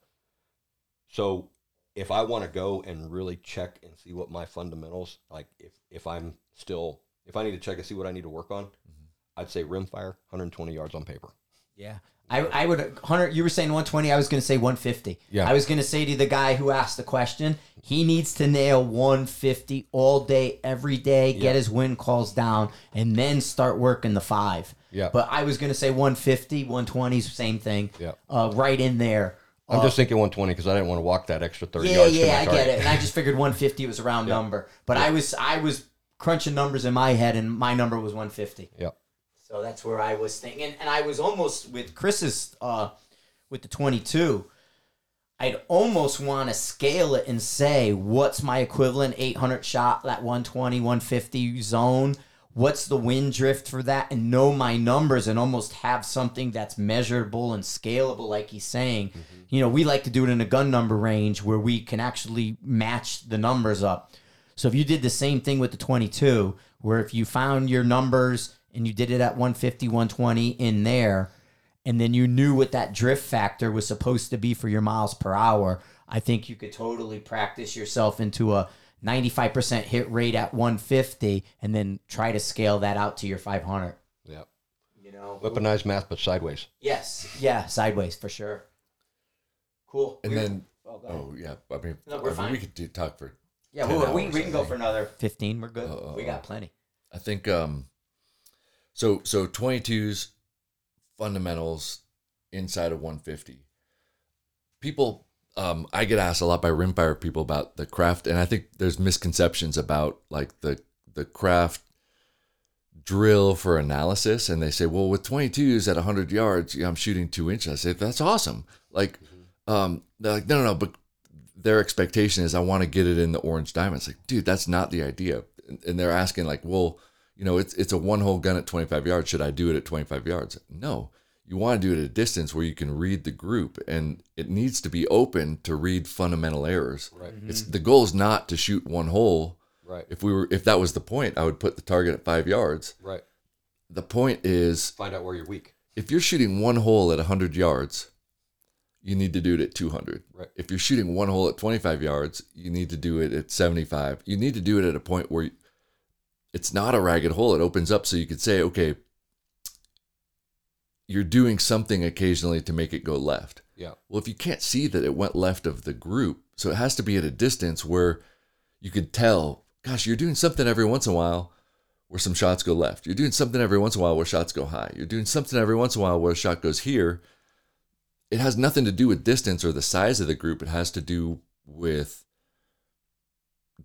So if I want to go and really check and see what my fundamentals like, if if I'm still if I need to check and see what I need to work on, mm-hmm. I'd say rimfire, 120 yards on paper. Yeah. I, I would hundred. You were saying one twenty. I was going to say one fifty. Yeah. I was going to say to the guy who asked the question, he needs to nail one fifty all day, every day. Yeah. Get his win calls down, and then start working the five. Yeah. But I was going to say 150, 120, same thing. Yeah. Uh, right in there. I'm Uh, just thinking 120 because I didn't want to walk that extra 30 yeah, yards. yeah, I get it. And I just figured 150 was a round Yeah. number. But I was I was crunching numbers in my head, and my number was 150. Yeah. So that's where I was thinking, and I was almost with Chris's uh, with the 22. I'd almost want to scale it and say, what's my equivalent 800 shot, that 120, 150 zone? What's the wind drift for that? And know my numbers and almost have something that's measurable and scalable, like he's saying. You know, we like to do it in a gun number range where we can actually match the numbers up. So if you did the same thing with the 22, where if you found your numbers and you did it at 150, 120 in there, and then you knew what that drift factor was supposed to be for your miles per hour, I think you could totally practice yourself into a 95% hit rate at 150 and then try to scale that out to your 500. Yeah. You know? Weaponized math, but sideways. Yes. Yeah, sideways for sure. Cool. And We're- then, oh, oh yeah, I mean, No, we're I mean, fine. we could do, talk for. yeah, 10 we, we, we can go for another 15. We're good. Uh, uh, we uh. got plenty. I think um, so. So 22s fundamentals inside of 150. People, um, I get asked a lot by rimfire people about the craft, and I think there's misconceptions about like the the craft drill for analysis, and they say, well, with 22s at 100 yards, I'm shooting two inches. I say that's awesome. Like, um, they're like, no, no, no, but their expectation is I want to get it in the orange diamond. It's like, dude, that's not the idea. And- And they're asking like, well, you know, it's it's a one hole gun at 25 yards. Should I do it at 25 yards? No. You want to do it at a distance where you can read the group and it needs to be open to read fundamental errors. Right. Mm-hmm. It's the goal is not to shoot one hole. Right. If we were if that was the point, I would put the target at 5 yards. Right. The point is Find out where you're weak. if you're shooting one hole at 100 yards, you need to do it at 200. Right. If you're shooting one hole at 25 yards, you need to do it at 75. You need to do it at a point where it's not a ragged hole. It opens up so you could say, okay, you're doing something occasionally to make it go left. Yeah. Well, if you can't see that it went left of the group, so it has to be at a distance where you could tell, gosh, you're doing something every once in a while where some shots go left. You're doing something every once in a while where shots go high. You're doing something every once in a while where a shot goes here. It has nothing to do with distance or the size of the group. It has to do with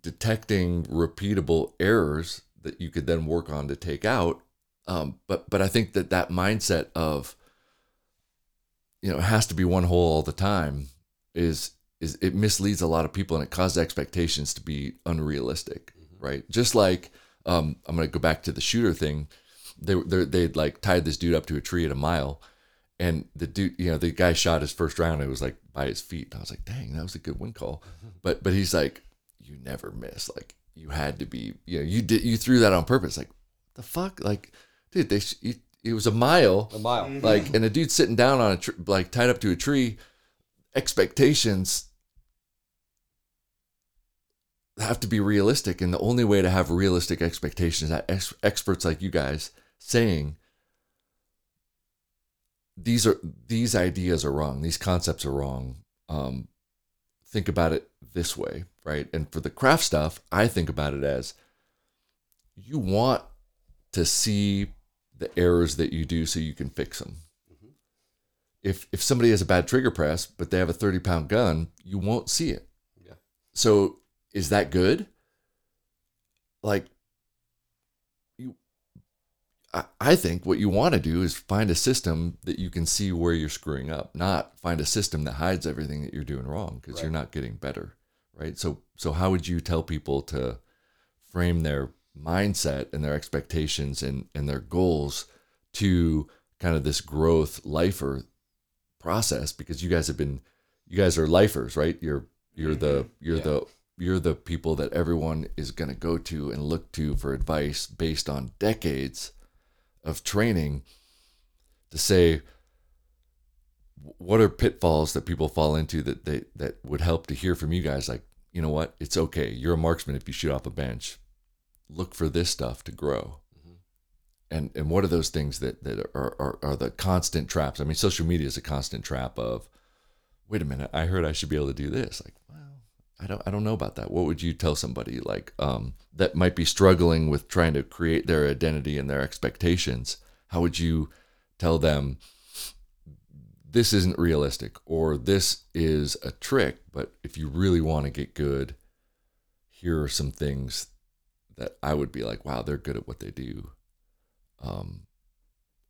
detecting repeatable errors that you could then work on to take out. Um, but but I think that that mindset of you know it has to be one hole all the time is is it misleads a lot of people and it causes expectations to be unrealistic, right? Just like um, I'm going to go back to the shooter thing. They they they'd like tied this dude up to a tree at a mile, and the dude, you know, the guy shot his first round. It was like by his feet. And I was like, dang, that was a good wind call. But but he's like, you never miss. Like you had to be, you know, you did you threw that on purpose. Like the fuck, like dude, they sh- you, it was a mile, A mile. like, and a dude sitting down on a tr- like tied up to a tree. Expectations have to be realistic, and the only way to have realistic expectations that ex- experts like you guys saying these are these ideas are wrong these concepts are wrong um, think about it this way right? And for the craft stuff i think about it as you want to see the errors that you do so you can fix them. Mm-hmm. If if somebody has a bad trigger press but they have a 30 pound gun you won't see it. Yeah. so is that good? Like you I, I think what you want to do is find a system that you can see where you're screwing up not find a system that hides everything that you're doing wrong because you're not getting better right? So so how would you tell people to frame their mindset and their expectations and and their goals to kind of this growth lifer process? Because you guys have been you guys are lifers right? You're you're the mm-hmm. you're Yeah. the you're the people that everyone is going to go to and look to for advice based on decades of training to say what are pitfalls that people fall into that they that would help to hear from you guys? Like you know what? It's okay. You're a marksman if you shoot off a bench. Look for this stuff to grow. And and what are those things that that are, are are the constant traps? I mean social media is a constant trap of wait a minute i heard i should be able to do this. Like well i don't i don't know about that. What would you tell somebody like um that might be struggling with trying to create their identity and their expectations? How would you tell them this isn't realistic or this is a trick but if you really want to get good here are some things that i would be like wow they're good at what they do um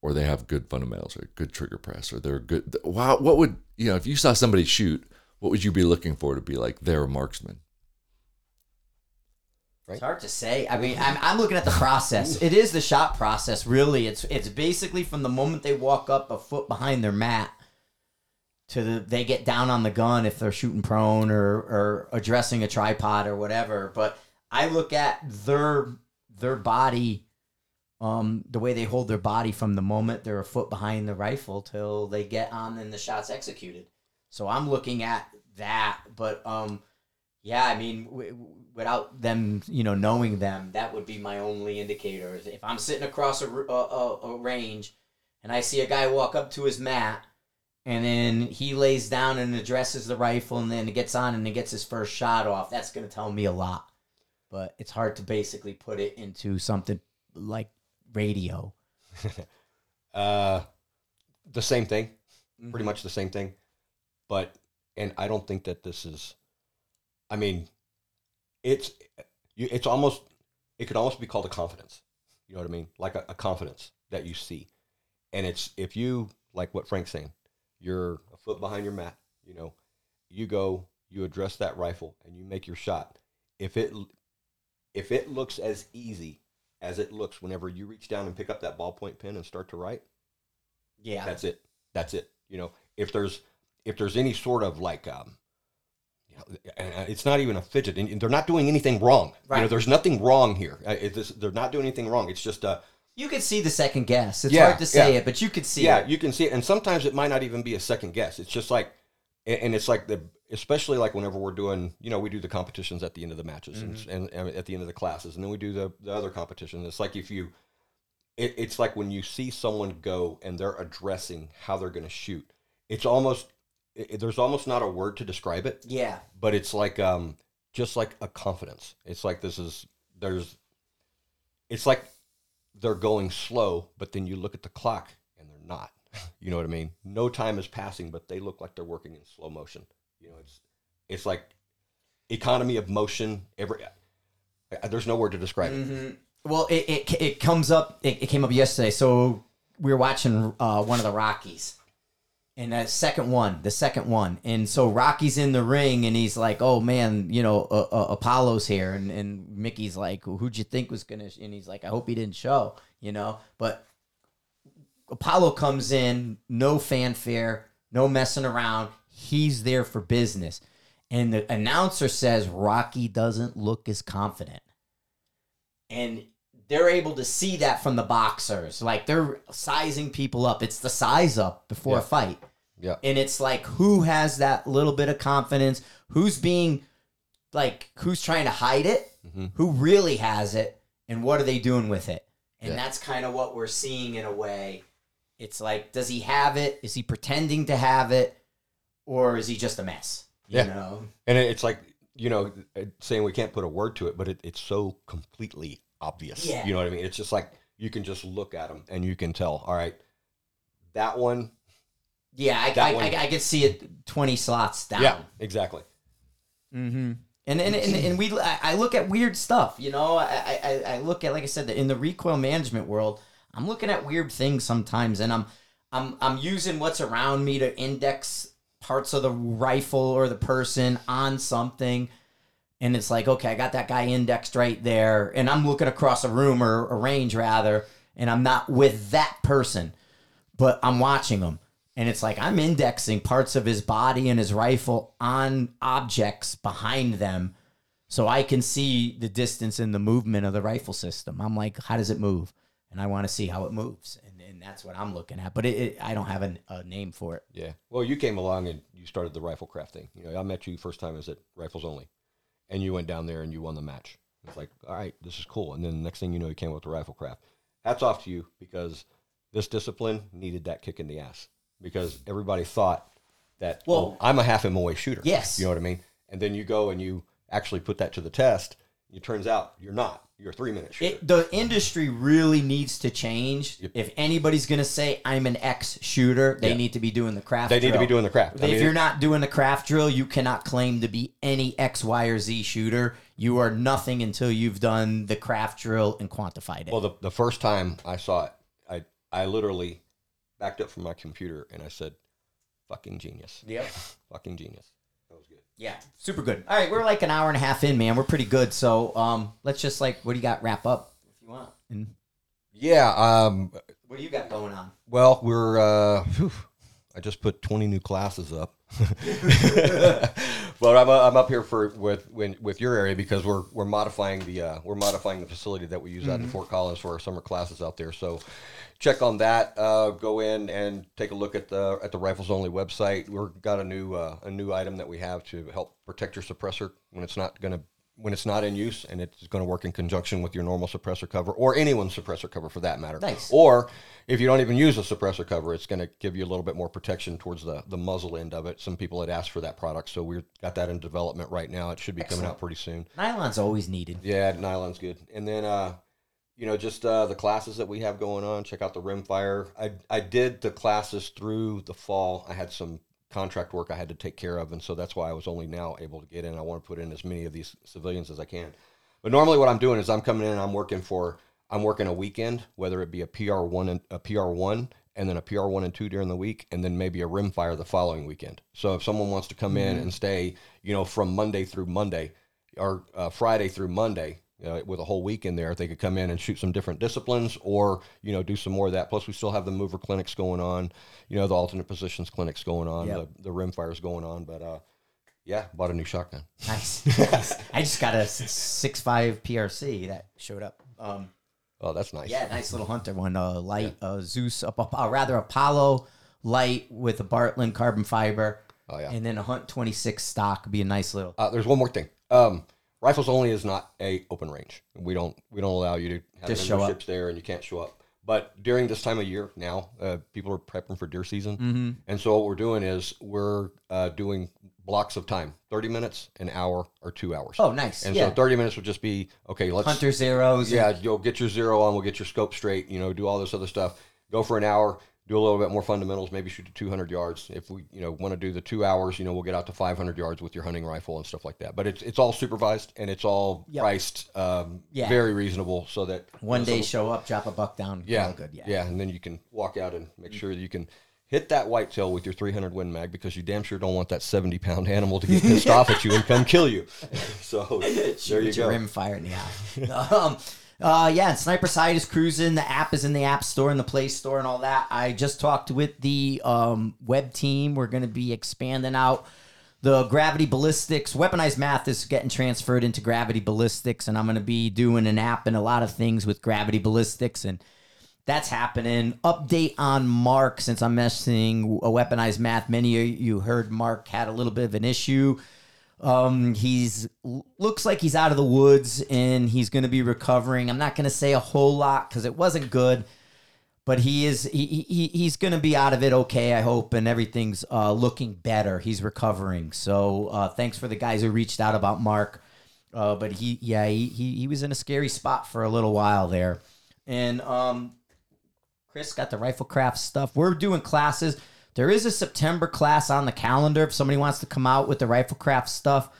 or they have good fundamentals or good trigger press or they're good wow what would you know if you saw somebody shoot what would you be looking for to be like they're a marksman It's hard to say. I mean, I'm, I'm looking at the process. It is the shot process, really. It's it's basically from the moment they walk up a foot behind their mat to the they get down on the gun if they're shooting prone or or addressing a tripod or whatever. But I look at their their body, um, the way they hold their body from the moment they're a foot behind the rifle till they get on and the shot's executed. So I'm looking at that, but um, yeah, I mean, w- without them, you know, knowing them, that would be my only indicator. If I'm sitting across a a range and I see a guy walk up to his mat and then he lays down and addresses the rifle and then it gets on and he gets his first shot off, that's going to tell me a lot. But it's hard to basically put it into something like radio. Uh, the same thing, Mm-hmm. pretty much the same thing. But and I don't think that this is. I mean, it's it's almost it could almost be called a confidence. You know what I mean? Like a, a confidence that you see, and it's if you like what Frank's saying, you're a foot behind your mat. You know, you go, you address that rifle, and you make your shot. If it if it looks as easy as it looks whenever you reach down and pick up that ballpoint pen and start to write, Yeah. that's it. That's it. You know, if there's if there's any sort of like um you know, it's not even a fidget, and they're not doing anything wrong. You know, Right. there's nothing wrong here. Uh, this, they're not doing anything wrong. It's just uh, you could see the second guess. It's Yeah, hard to say yeah. it, but you could see yeah, it. you can see it, and sometimes it might not even be a second guess. It's just like, and it's like the, especially like whenever we're doing, you know, we do the competitions at the end of the matches and, and, and at the end of the classes, and then we do the the other competition. It's like if you, it, it's like when you see someone go and they're addressing how they're going to shoot. It's almost it, there's almost not a word to describe it, Yeah. but it's like um just like a confidence. It's like this is there's it's like they're going slow, but then you look at the clock and they're not. You know what I mean? No time is passing, but they look like they're working in slow motion. You know, it's it's like economy of motion. Every uh, there's no word to describe it. hmm Well, it, it it comes up. It, it came up yesterday. So we were watching uh, one of the Rockies, and that second one, the second one, and so Rocky's in the ring, and he's like, "Oh man, you know, uh, uh, Apollo's here," and and Mickey's like, "Who'd you think was gonna?" And he's like, "I hope he didn't show," you know, but. Apollo comes in, no fanfare, no messing around. He's there for business. And the announcer says Rocky doesn't look as confident. And they're able to see that from the boxers. Like they're sizing people up. It's the size up before a fight. Yeah. And it's like who has that little bit of confidence? Who's being like who's trying to hide it? Mhm. Who really has it? And what are they doing with it? And Yeah. that's kind of what we're seeing in a way. It's like, does he have it? Is he pretending to have it? Or is he just a mess? You Yeah. know? And it's like, you know, saying we can't put a word to it, but it, it's so completely obvious. Yeah. You know what I mean? It's just like you can just look at them and you can tell, all right, that one. Yeah, I, That I, one- I, I could see it 20 slots down. Yeah, exactly. Mm-hmm. And, and, and, and we I I look at weird stuff, you know. I, I, I look at like I said in the recoil management world, I'm looking at weird things sometimes, and I'm I'm I'm using what's around me to index parts of the rifle or the person on something, and it's like okay, I got that guy indexed right there, and I'm looking across a room or a range rather, and I'm not with that person, but I'm watching him. And it's like I'm indexing parts of his body and his rifle on objects behind them so I can see the distance and the movement of the rifle system. I'm like, how does it move? And I want to see how it moves. And, and that's what I'm looking at. But it, it, I don't have a, a name for it. Yeah. Well, you came along and you started the Riflekraft thing. You know, I met you first time as at Rifles Only, and you went down there and you won the match. It's like, all right, this is cool. And then the next thing you know, you came up with the Riflekraft. Hats off to you because this discipline needed that kick in the ass because everybody thought that, well, Well- I'm a half MOA shooter. Yes. You know what I mean? And then you go and you actually put that to the test. It turns out you're not. You're a three minute shooter. it. The industry really needs to change. Yep. If anybody's going to say I'm an ex shooter, they Yeah. need to be doing the craft they need to be doing the craft. If I mean, you're not doing the craft drill, you cannot claim to be any X, Y, or Z shooter. You are nothing until you've done the craft drill and quantified it. Well, the, the first time I saw it, I I literally backed up from my computer and I said, "Fucking genius, yep. fucking genius." That was good. Yeah, super good. All right, we're like an hour and a half in, man. We're pretty good. So, um, let's just like, what do you got? Wrap up if you want. And Yeah. Um. what do you got going on? Well, we're. Uh, whew, I just put twenty new classes up. but I'm, I'm up here for with when, with your area because we're we're modifying the uh, we're modifying the facility that we use out in Fort Collins for our summer classes out there. So check on that. Uh, go in and take a look at the at the Rifles Only website. We've got a new uh, a new item that we have to help protect your suppressor when it's not going to when it's not in use and it's going to work in conjunction with your normal suppressor cover or anyone's suppressor cover for that matter. Nice. Or if you don't even use a suppressor cover, it's going to give you a little bit more protection towards the, the muzzle end of it. Some people had asked for that product, so we've got that in development right now. It should be coming out pretty soon. Nylon's always needed. Yeah, nylon's good. And then, uh, you know, just uh, the classes that we have going on. Check out the Rimfire. I I did the classes through the fall. I had some contract work I had to take care of, and so that's why I was only now able to get in. I want to put in as many of these civilians as I can. But normally, what I'm doing is I'm coming in and I'm working for I'm working a weekend, whether it be a PR one and a PR one, and then a PR one and two during the week, and then maybe a rim fire the following weekend. So if someone wants to come in and stay, you know, from Monday through Monday, or uh, Friday through Monday, uh, with a whole week in there, they could come in and shoot some different disciplines, or you know, do some more of that. Plus, we still have the mover clinics going on, you know, the alternate positions clinics going on, Yep. the the rimfires going on. But uh, yeah, bought a new shotgun. Nice. nice. I just got a six five PRC that showed up. Um, Oh, that's nice. yeah, nice little hunter one. Uh, light uh, Zeus, uh, uh, rather Apollo light with a Bartlein carbon fiber, Oh yeah. and then a Hunt twenty six stock would be a nice little. Uh, there's one more thing. Um, rifles only is not a open range. We don't we don't allow you to have Just show up. there, and you can't show up. But during this time of year now, uh, people are prepping for deer season, Mm-hmm. and so what we're doing is we're uh, doing blocks of time, thirty minutes, an hour, or two hours. Oh, nice. and yeah. so thirty minutes would just be okay. Let's hunter zeros. yeah, you'll get your zero on. We'll get your scope straight. You know, do all this other stuff. Go for an hour. Do a little bit more fundamentals. Maybe shoot to 200 yards. If we, you know, want to do the two hours, you know, we'll get out to 500 yards with your hunting rifle and stuff like that. But it's it's all supervised and it's all Yep. priced um, Yeah. very reasonable, so that One you know, day so- show up, drop a buck down. yeah, good. Yeah. yeah, and then you can walk out and make sure that you can hit that whitetail with your 300 Win Mag because you damn sure don't want that 70 pound animal to get pissed off at you and come kill you. So there you your go. rim fire in the eye. um, Uh, yeah, Sniper's Hide is cruising. The app is in the App Store and the Play Store and all that. I just talked with the um, web team. We're going to be expanding out the Gravity Ballistics. Weaponized Math is getting transferred into Gravity Ballistics, and I'm going to be doing an app and a lot of things with Gravity Ballistics, and that's happening. Update on Mark since I'm messing a Weaponized Math. Many of you heard Mark had a little bit of an issue. Um, he's looks like he's out of the woods and he's going to be recovering. I'm not going to say a whole lot because it wasn't good, but he is he, he he's going to be out of it okay. I hope, and everything's uh, looking better. He's recovering. So uh, thanks for the guys who reached out about Mark. Uh, but he yeah he, he he was in a scary spot for a little while there, and um, Chris got the Riflekraft stuff. We're doing classes. There is a September class on the calendar if somebody wants to come out with the Riflekraft stuff.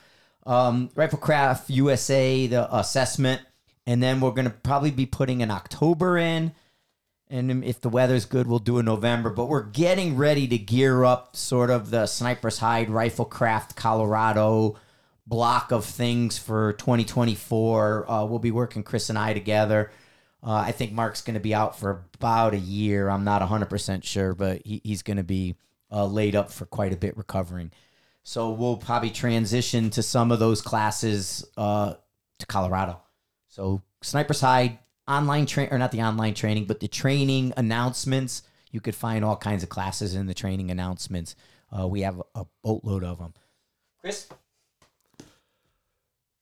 Um, Riflekraft USA, the assessment. And then we're going to probably be putting an October in. And if the weather's good, we'll do a November. But we're getting ready to gear up sort of the Sniper's Hide Riflekraft Colorado block of things for 2024. Uh, we'll be working Chris and I together uh, I think Mark's going to be out for about a year. I'm not 100% sure, but he, he's going to be uh, laid up for quite a bit recovering. So we'll probably transition to some of those classes uh, to Colorado. So Sniper's Hide online train or not the online training, but the training announcements. You could find all kinds of classes in the training announcements. Uh, we have a boatload of them. Chris,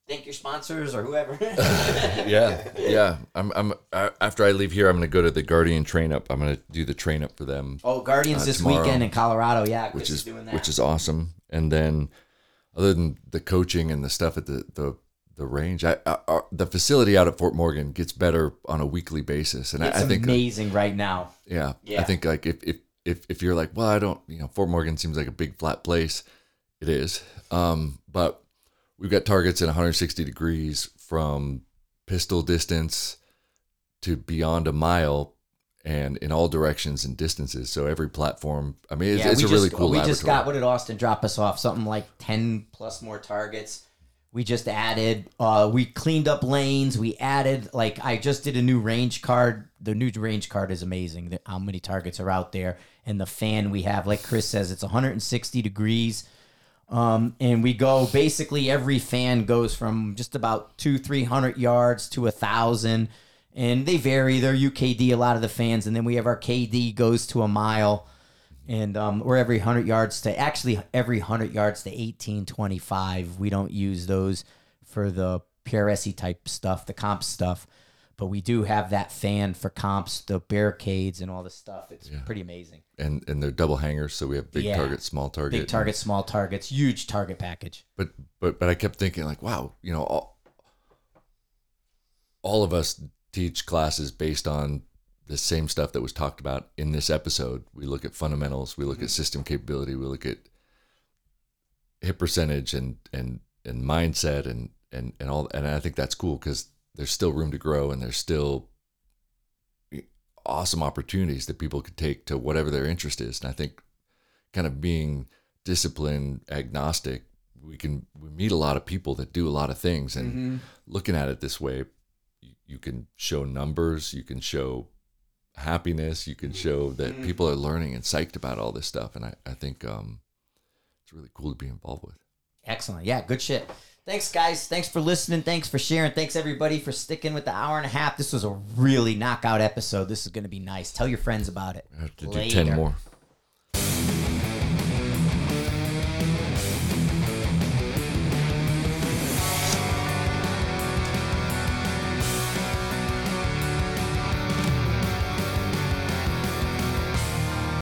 thank your sponsors or whoever. yeah, yeah. I'm, I'm. Uh, after I leave here, I'm going to go to the Guardian train up. I'm going to do the train up for them. Oh, Guardians uh, this tomorrow, weekend in Colorado. Yeah, which is, which is awesome. And then, other than the coaching and the stuff at the the the range, I, I, I, the facility out at Fort Morgan gets better on a weekly basis, and it's I, think amazing right now. Yeah, yeah. I think like if if if if you're like, well, I don't, you know, Fort Morgan seems like a big flat place. It is, um, but we've got targets at 160 degrees from pistol distance to beyond a mile and in all directions and distances. So every platform, I mean, it's, yeah, it's a just, really cool. We just got what did Austin drop us off? Something like 10 plus more targets. We just added, uh, we cleaned up lanes. We added, like, I just did a new range card. The new range card is amazing. How many targets are out there? And the fan we have, like Chris says, it's 160 degrees um, and we go basically every fan goes from just about two, three hundred yards to a thousand, and they vary. They're UKD a lot of the fans, and then we have our KD goes to a mile, and um, we're every hundred yards to actually every hundred yards to eighteen twenty five. We don't use those for the PRSE type stuff, the comp stuff but we do have that fan for comps, the barricades, and all this stuff. It's yeah. pretty amazing. And and they're double hangers, so we have big yeah. target, small target, big target, small targets, huge target package. But but but I kept thinking like, wow, you know, all, all of us teach classes based on the same stuff that was talked about in this episode. We look at fundamentals, we look mm-hmm. at system capability, we look at hit percentage and and and mindset and and and all and I think that's cool because there's still room to grow and there's still awesome opportunities that people could take to whatever their interest is. And I think kind of being discipline agnostic, we can we meet a lot of people that do a lot of things and mm-hmm. looking at it this way, you, you, can show numbers, you can show happiness, you can show that mm-hmm. people are learning and psyched about all this stuff. And I, I think um, it's really cool to be involved with. Excellent. Yeah, good shit. Thanks, guys. Thanks for listening. Thanks for sharing. Thanks, everybody, for sticking with the hour and a half. This was a really knockout episode. This is going to be nice. Tell your friends about it. I have to Later. do 10 more.